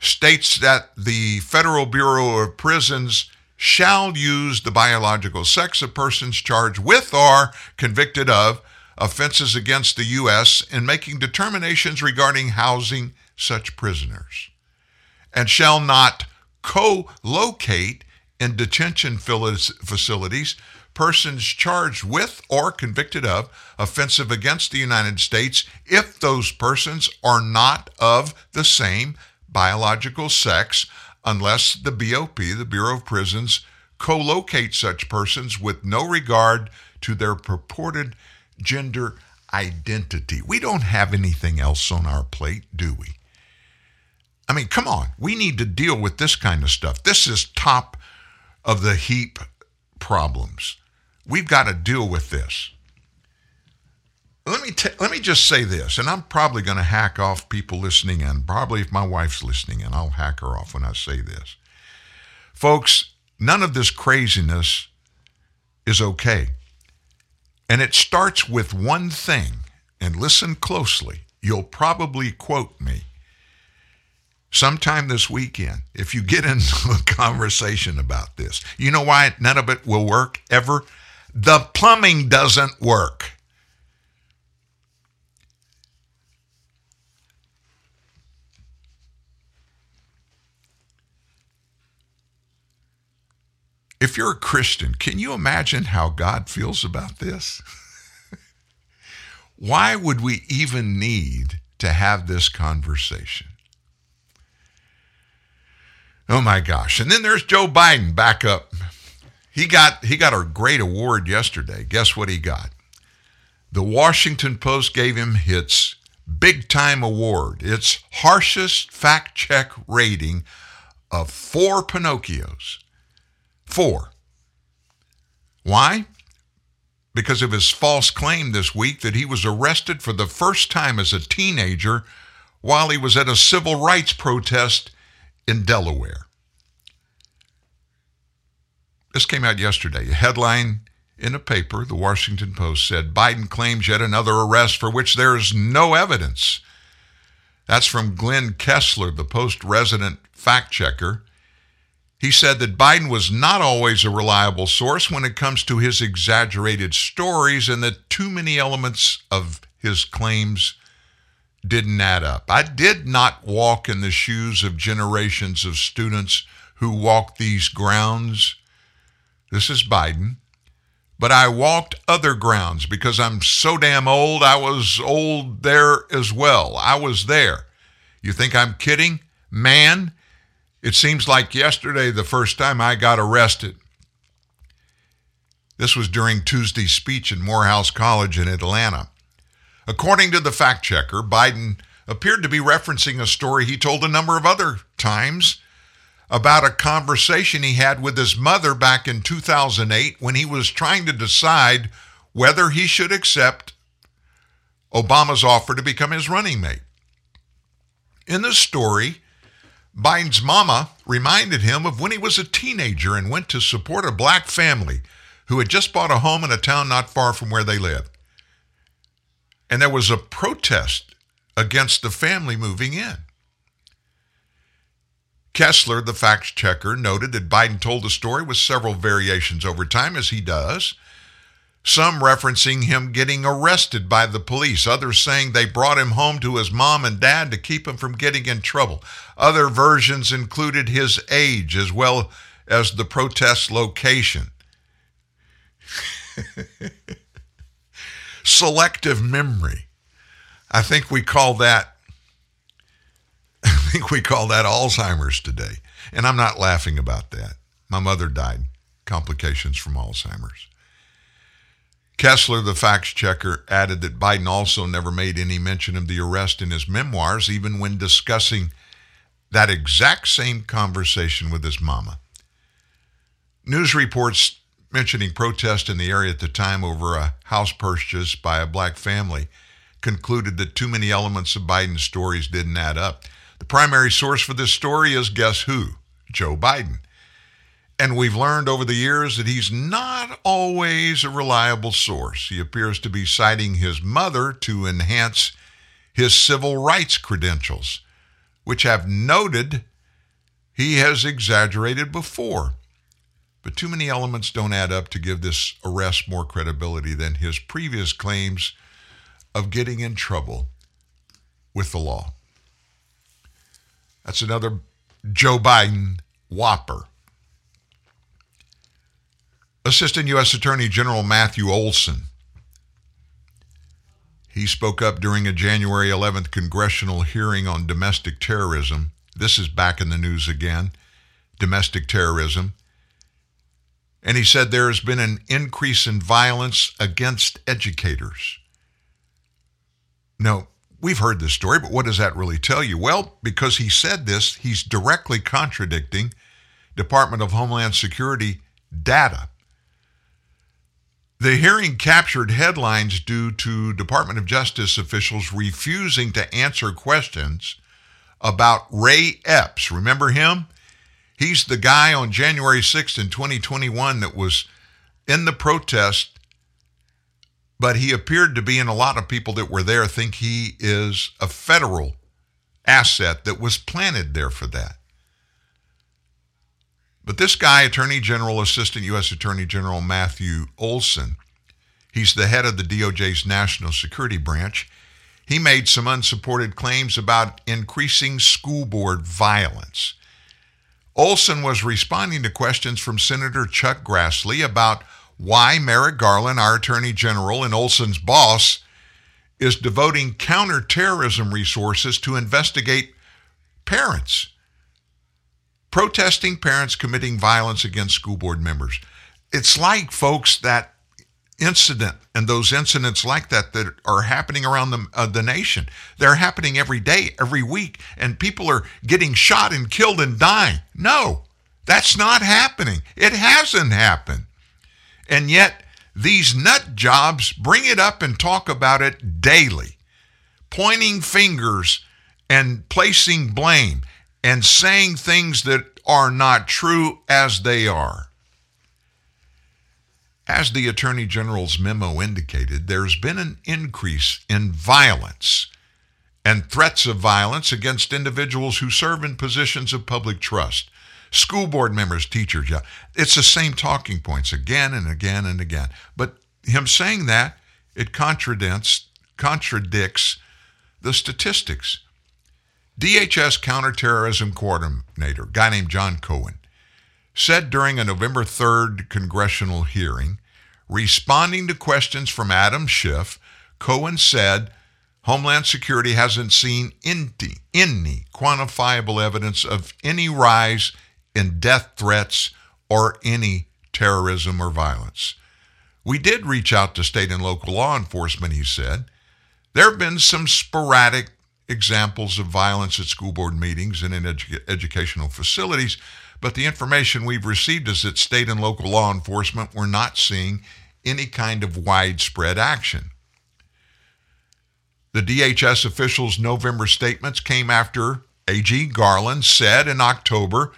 states that the Federal Bureau of Prisons shall use the biological sex of persons charged with or convicted of offenses against the U.S. in making determinations regarding housing such prisoners, and shall not co locate in detention facilities persons charged with or convicted of offensive against the United States if those persons are not of the same biological sex, unless the BOP, the Bureau of Prisons, co locate such persons with no regard to their purported gender identity. We don't have anything else on our plate, do we? I mean, come on. We need to deal with this kind of stuff. This is top of the heap problems. We've got to deal with this. Let me, t- let me just say this, and I'm probably going to hack off people listening in. Probably if my wife's listening in, I'll hack her off when I say this. Folks, none of this craziness is okay. And it starts with one thing, and listen closely. You'll probably quote me sometime this weekend if you get into [laughs] a conversation about this. You know why none of it will work ever? The plumbing doesn't work. If you're a Christian, can you imagine how God feels about this? [laughs] Why would we even need to have this conversation? Oh my gosh. And then there's Joe Biden back up. He got he got a great award yesterday. Guess what he got? The Washington Post gave him its big time award. Its harshest fact check rating of four Pinocchios. Four. Why? Because of his false claim this week that he was arrested for the first time as a teenager while he was at a civil rights protest in Delaware. This came out yesterday. A headline in a paper, the Washington Post, said Biden claims yet another arrest for which there is no evidence. That's from Glenn Kessler, the Post resident fact checker. He said that Biden was not always a reliable source when it comes to his exaggerated stories and that too many elements of his claims didn't add up. I did not walk in the shoes of generations of students who walked these grounds. This is Biden. But I walked other grounds because I'm so damn old. I was old there as well. I was there. You think I'm kidding? Man, it seems like yesterday the first time I got arrested. This was during Tuesday's speech in Morehouse College in Atlanta. According to the fact checker, Biden appeared to be referencing a story he told a number of other times about a conversation he had with his mother back in 2008 when he was trying to decide whether he should accept Obama's offer to become his running mate. In the story, Biden's mama reminded him of when he was a teenager and went to support a black family who had just bought a home in a town not far from where they lived. And there was a protest against the family moving in. Kessler, the fact checker, noted that Biden told the story with several variations over time, as he does. Some referencing him getting arrested by the police, others saying they brought him home to his mom and dad to keep him from getting in trouble. Other versions included his age as well as the protest location. [laughs] Selective memory. I think we call that think we call that Alzheimer's today. And I'm not laughing about that. My mother died, complications from Alzheimer's. Kessler, the facts checker, added that Biden also never made any mention of the arrest in his memoirs, even when discussing that exact same conversation with his mama. News reports mentioning protests in the area at the time over a house purchase by a black family concluded that too many elements of Biden's stories didn't add up. The primary source for this story is guess who? Joe Biden. And we've learned over the years that he's not always a reliable source. He appears to be citing his mother to enhance his civil rights credentials, which have noted he has exaggerated before. But too many elements don't add up to give this arrest more credibility than his previous claims of getting in trouble with the law. That's another Joe Biden whopper. Assistant U.S. Attorney General Matthew Olsen. He spoke up during a January 11th congressional hearing on domestic terrorism. This is back in the news again domestic terrorism. And he said there has been an increase in violence against educators. No, we've heard this story, but what does that really tell you? Well, because he said this, he's directly contradicting Department of Homeland Security data. The hearing captured headlines due to Department of Justice officials refusing to answer questions about Ray Epps. Remember him? He's the guy on January 6th in 2021 that was in the protest, but he appeared to be, and a lot of people that were there think he is a federal asset that was planted there for that. But this guy, Attorney General, Assistant U.S. Attorney General Matthew Olsen, he's the head of the DOJ's National Security Branch. He made some unsupported claims about increasing school board violence. Olsen was responding to questions from Senator Chuck Grassley about why Merrick Garland, our Attorney General and Olsen's boss, is devoting counterterrorism resources to investigate parents protesting parents committing violence against school board members. It's like, folks, that incident and those incidents like that that are happening around the, uh, the nation. They're happening every day, every week, and people are getting shot and killed and dying. No, that's not happening. It hasn't happened. And yet, these nut jobs bring it up and talk about it daily, pointing fingers and placing blame and saying things that are not true as they are. As the Attorney General's memo indicated, there's been an increase in violence and threats of violence against individuals who serve in positions of public trust. School board members, teachers, yeah. It's the same talking points again and again and again. But him saying that, it contradicts contradicts the statistics. DHS counterterrorism coordinator, guy named John Cohen, said during a November 3rd congressional hearing, responding to questions from Adam Schiff, Cohen said Homeland Security hasn't seen any, any quantifiable evidence of any rise in death threats or any terrorism or violence. We did reach out to state and local law enforcement, he said. There have been some sporadic examples of violence at school board meetings and in edu- educational facilities, but the information we've received is that state and local law enforcement were not seeing any kind of widespread action. The DHS officials' November statements came after A.G. Garland said in October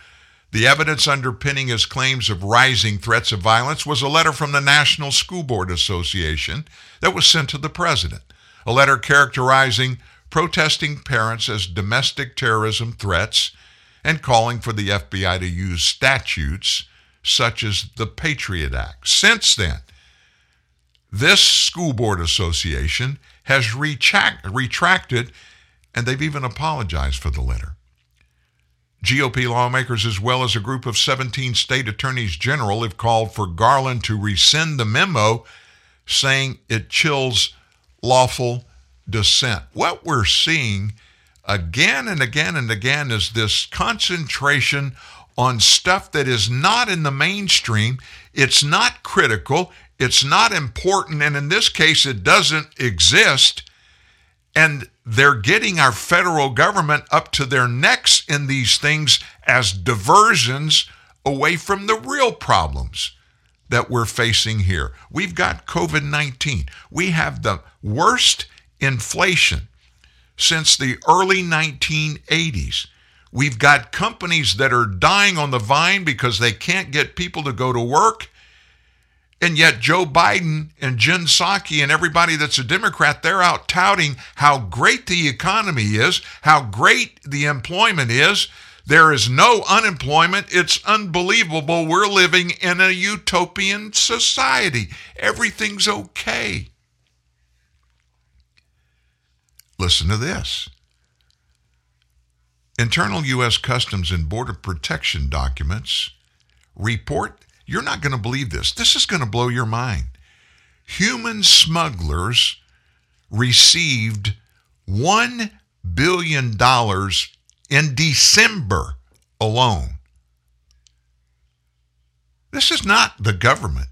the evidence underpinning his claims of rising threats of violence was a letter from the National School Board Association that was sent to the president, a letter characterizing protesting parents as domestic terrorism threats and calling for the FBI to use statutes such as the Patriot Act. Since then, this school board association has retract, retracted and they've even apologized for the letter. GOP lawmakers, as well as a group of 17 state attorneys general, have called for Garland to rescind the memo, saying it chills lawful dissent. What we're seeing again and again and again is this concentration on stuff that is not in the mainstream. It's not critical. It's not important. And in this case, it doesn't exist. And they're getting our federal government up to their necks in these things as diversions away from the real problems that we're facing here. We've got COVID 19. We have the worst inflation since the early 1980s. We've got companies that are dying on the vine because they can't get people to go to work. And yet, Joe Biden and Jen Psaki and everybody that's a Democrat, they're out touting how great the economy is, how great the employment is. There is no unemployment. It's unbelievable. We're living in a utopian society. Everything's okay. Listen to this. Internal U.S. Customs and Border Protection documents report, you're not going to believe this. This is going to blow your mind. Human smugglers received $1 billion in December alone. This is not the government.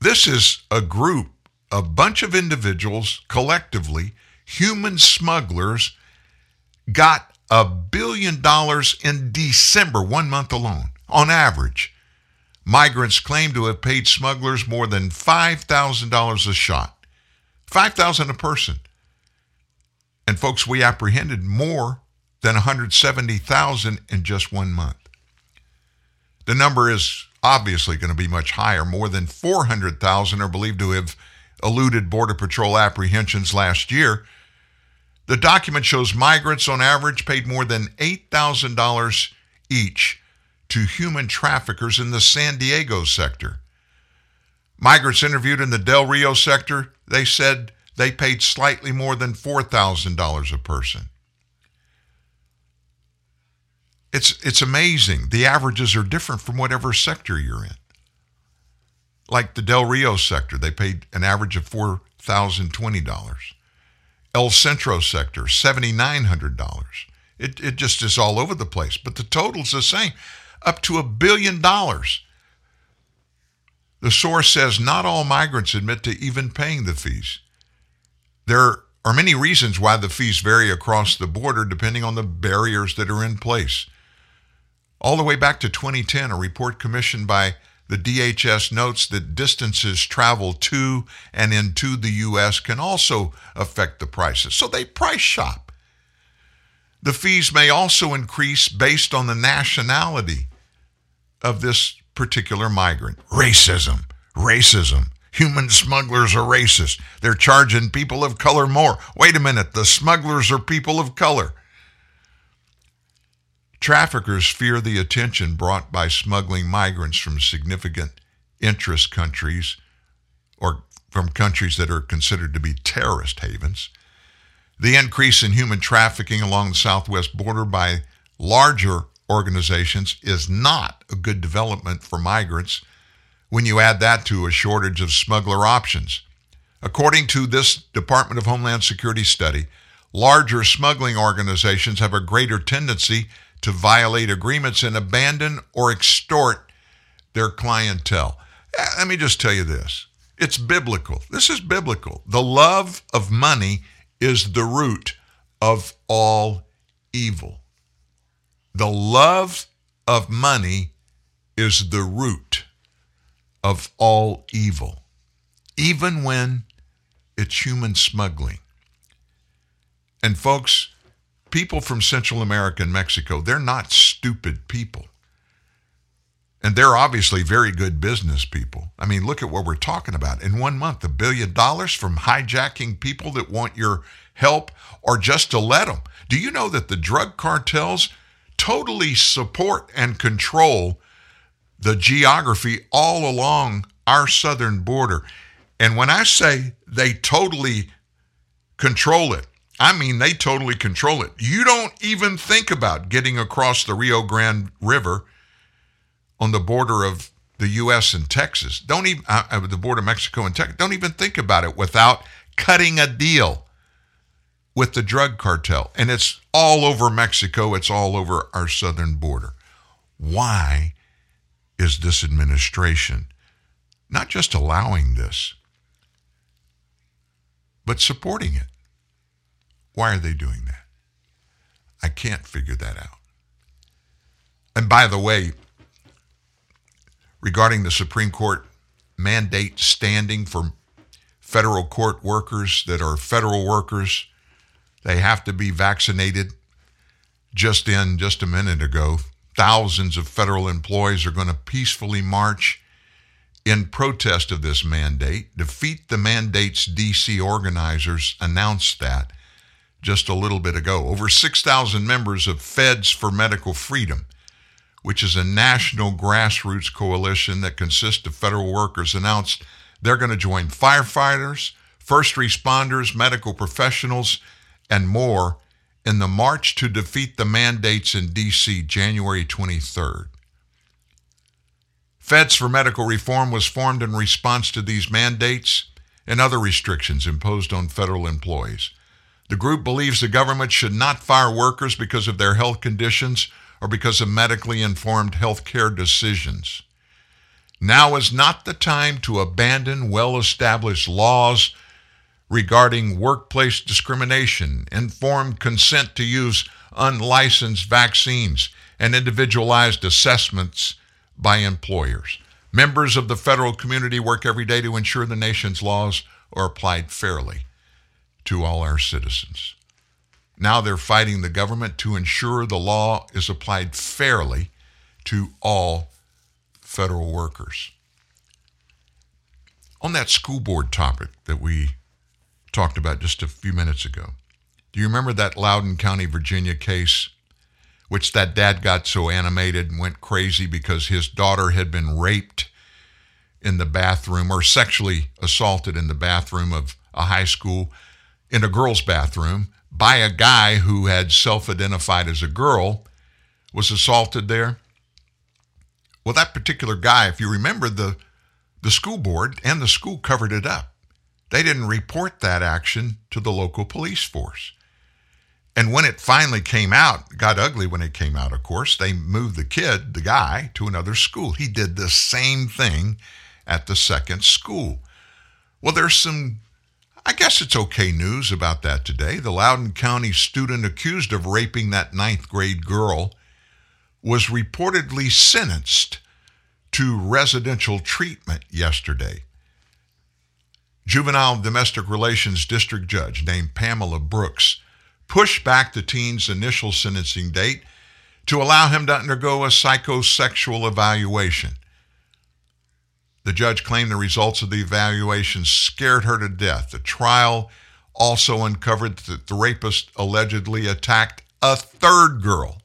This is a group, a bunch of individuals collectively human smugglers got a billion dollars in December, one month alone, on average. Migrants claim to have paid smugglers more than $5,000 a shot. 5000 a person. And folks, we apprehended more than 170,000 in just one month. The number is obviously going to be much higher. More than 400,000 are believed to have eluded Border Patrol apprehensions last year. The document shows migrants on average paid more than $8,000 each to human traffickers in the San Diego sector. Migrants interviewed in the Del Rio sector, they said they paid slightly more than $4,000 a person. It's, it's amazing. The averages are different from whatever sector you're in. Like the Del Rio sector, they paid an average of $4,020. El Centro sector, $7,900. It, it just is all over the place. But the total's the same, up to a billion dollars. The source says not all migrants admit to even paying the fees. There are many reasons why the fees vary across the border depending on the barriers that are in place. All the way back to 2010, a report commissioned by the DHS notes that distances traveled to and into the U.S. can also affect the prices. So they price shop. The fees may also increase based on the nationality of this particular migrant. Racism, racism. Human smugglers are racist. They're charging people of color more. Wait a minute, the smugglers are people of color. Traffickers fear the attention brought by smuggling migrants from significant interest countries or from countries that are considered to be terrorist havens. The increase in human trafficking along the southwest border by larger organizations is not a good development for migrants when you add that to a shortage of smuggler options. According to this Department of Homeland Security study, larger smuggling organizations have a greater tendency to violate agreements and abandon or extort their clientele. Eh, let me just tell you this it's biblical. This is biblical. The love of money is the root of all evil. The love of money is the root of all evil, even when it's human smuggling. And folks, people from Central America and Mexico, they're not stupid people. And they're obviously very good business people. I mean, look at what we're talking about. In one month, a billion dollars from hijacking people that want your help or just to let them. Do you know that the drug cartels totally support and control the geography all along our southern border? And when I say they totally control it, I mean, they totally control it. You don't even think about getting across the Rio Grande River on the border of the U.S. and Texas. Don't even uh, uh, the border of Mexico and Texas. Don't even think about it without cutting a deal with the drug cartel. And it's all over Mexico. It's all over our southern border. Why is this administration not just allowing this, but supporting it? Why are they doing that? I can't figure that out. And by the way, regarding the Supreme Court mandate standing for federal court workers that are federal workers, they have to be vaccinated. Just in, just a minute ago, thousands of federal employees are going to peacefully march in protest of this mandate. Defeat the mandate's DC organizers announced that just a little bit ago. Over 6,000 members of Feds for Medical Freedom, which is a national grassroots coalition that consists of federal workers, announced they're going to join firefighters, first responders, medical professionals, and more in the march to defeat the mandates in D.C. January 23rd. Feds for Medical Reform was formed in response to these mandates and other restrictions imposed on federal employees. The group believes the government should not fire workers because of their health conditions or because of medically informed health care decisions. Now is not the time to abandon well established laws regarding workplace discrimination, informed consent to use unlicensed vaccines, and individualized assessments by employers. Members of the federal community work every day to ensure the nation's laws are applied fairly to all our citizens. Now they're fighting the government to ensure the law is applied fairly to all federal workers. On that school board topic that we talked about just a few minutes ago, do you remember that Loudoun County, Virginia case, which that dad got so animated and went crazy because his daughter had been raped in the bathroom or sexually assaulted in the bathroom of a high school in a girl's bathroom by a guy who had self identified as a girl, was assaulted there. Well, that particular guy, if you remember, the, the school board and the school covered it up. They didn't report that action to the local police force. And when it finally came out, got ugly when it came out, of course, they moved the kid, the guy, to another school. He did the same thing at the second school. Well, there's some, I guess it's okay news about that today. The Loudoun County student accused of raping that ninth grade girl was reportedly sentenced to residential treatment yesterday. Juvenile Domestic Relations District Judge named Pamela Brooks pushed back the teen's initial sentencing date to allow him to undergo a psychosexual evaluation. The judge claimed the results of the evaluation scared her to death. The trial also uncovered that the rapist allegedly attacked a third girl.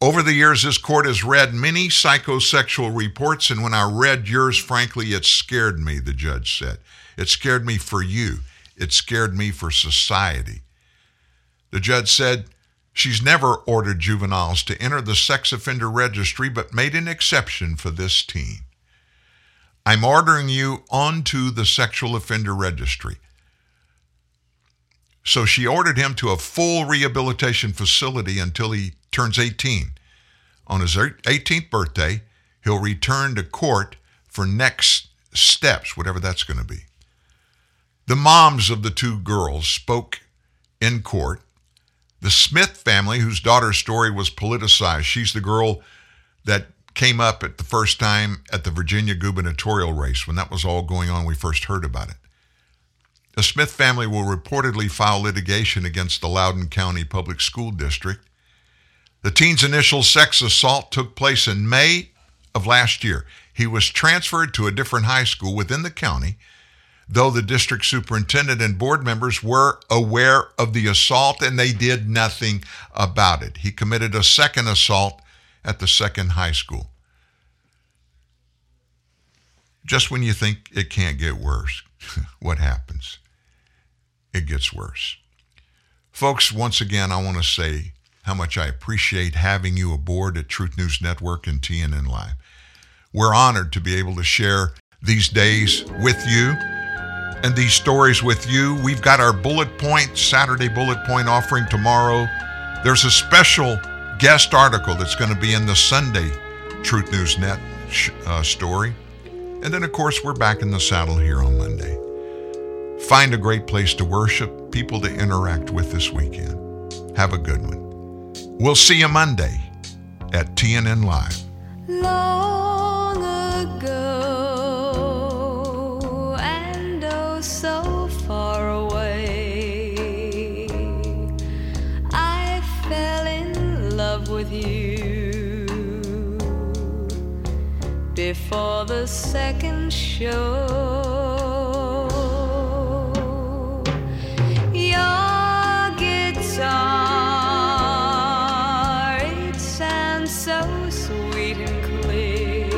Over the years, this court has read many psychosexual reports, and when I read yours, frankly, it scared me, the judge said. It scared me for you. It scared me for society. The judge said she's never ordered juveniles to enter the sex offender registry, but made an exception for this teen. I'm ordering you onto the sexual offender registry. So she ordered him to a full rehabilitation facility until he turns 18. On his 18th birthday, he'll return to court for next steps, whatever that's going to be. The moms of the two girls spoke in court. The Smith family, whose daughter's story was politicized, she's the girl that came up at the first time at the Virginia gubernatorial race when that was all going on. We first heard about it. The Smith family will reportedly file litigation against the Loudoun County Public School District. The teen's initial sex assault took place in May of last year. He was transferred to a different high school within the county, though the district superintendent and board members were aware of the assault and they did nothing about it. He committed a second assault at the second high school. Just when you think it can't get worse, [laughs] what happens? It gets worse. Folks, once again, I want to say how much I appreciate having you aboard at Truth News Network and TNN Live. We're honored to be able to share these days with you and these stories with you. We've got our bullet point, Saturday bullet point offering tomorrow. There's a special guest article that's going to be in the Sunday Truth News Net uh, story. And then, of course, we're back in the saddle here on Monday. Find a great place to worship, people to interact with this weekend. Have a good one. We'll see you Monday at TNN Live. Long before the second show. Your guitar, it sounds so sweet and clear,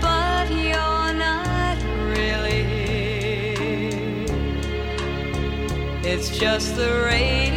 but you're not really here. It's just the radio.